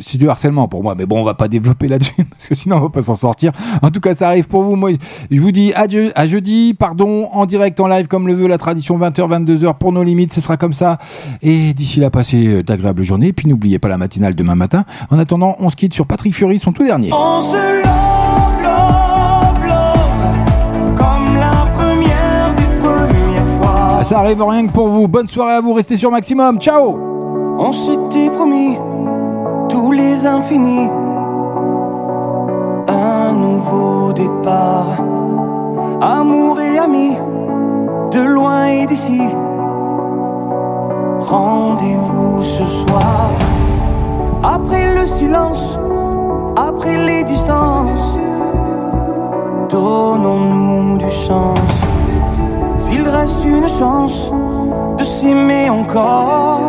c'est du harcèlement pour moi. Mais bon, on va pas développer là-dessus parce que sinon on va pas s'en sortir. En tout cas, ça arrive pour vous. Moi, je vous dis à, à jeudi, pardon, en direct, en live comme le veut la tradition 20h, 22h pour nos limites. Ce sera comme ça. Et d'ici là, passez euh, d'agréables journées. Puis n'oubliez pas la matinale demain matin. En attendant, on se quitte sur Patrick Fury, son tout dernier. On se love, love, love, comme la première des premières fois. Ça arrive rien que pour vous. Bonne soirée à vous. Restez sur Maximum. Ciao On s'était promis tous les infinis. Un nouveau départ. Amour et amis, de loin et d'ici. Rendez-vous ce soir. Après le silence, après les distances. Donnons-nous du sens. S'il reste une chance de s'aimer encore.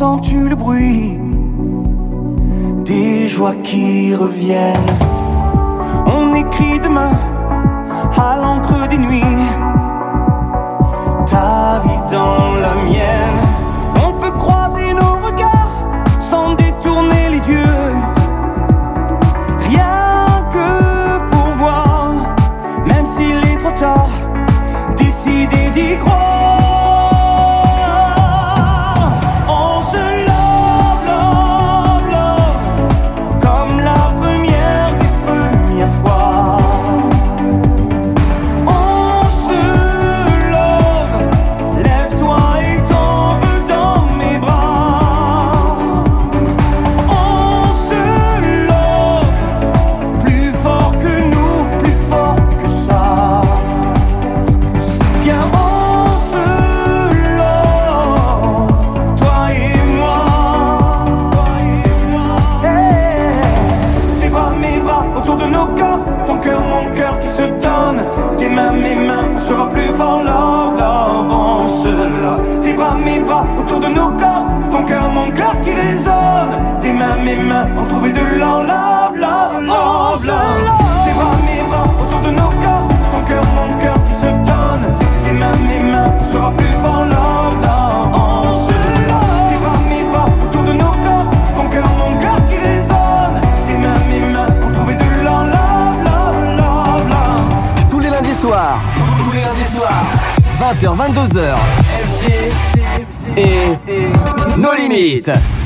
Entends-tu le bruit des joies qui reviennent? On écrit demain à l'encre des nuits ta vie dans la mienne. On peut croiser nos regards sans détourner les yeux. 22h. Et nos limites.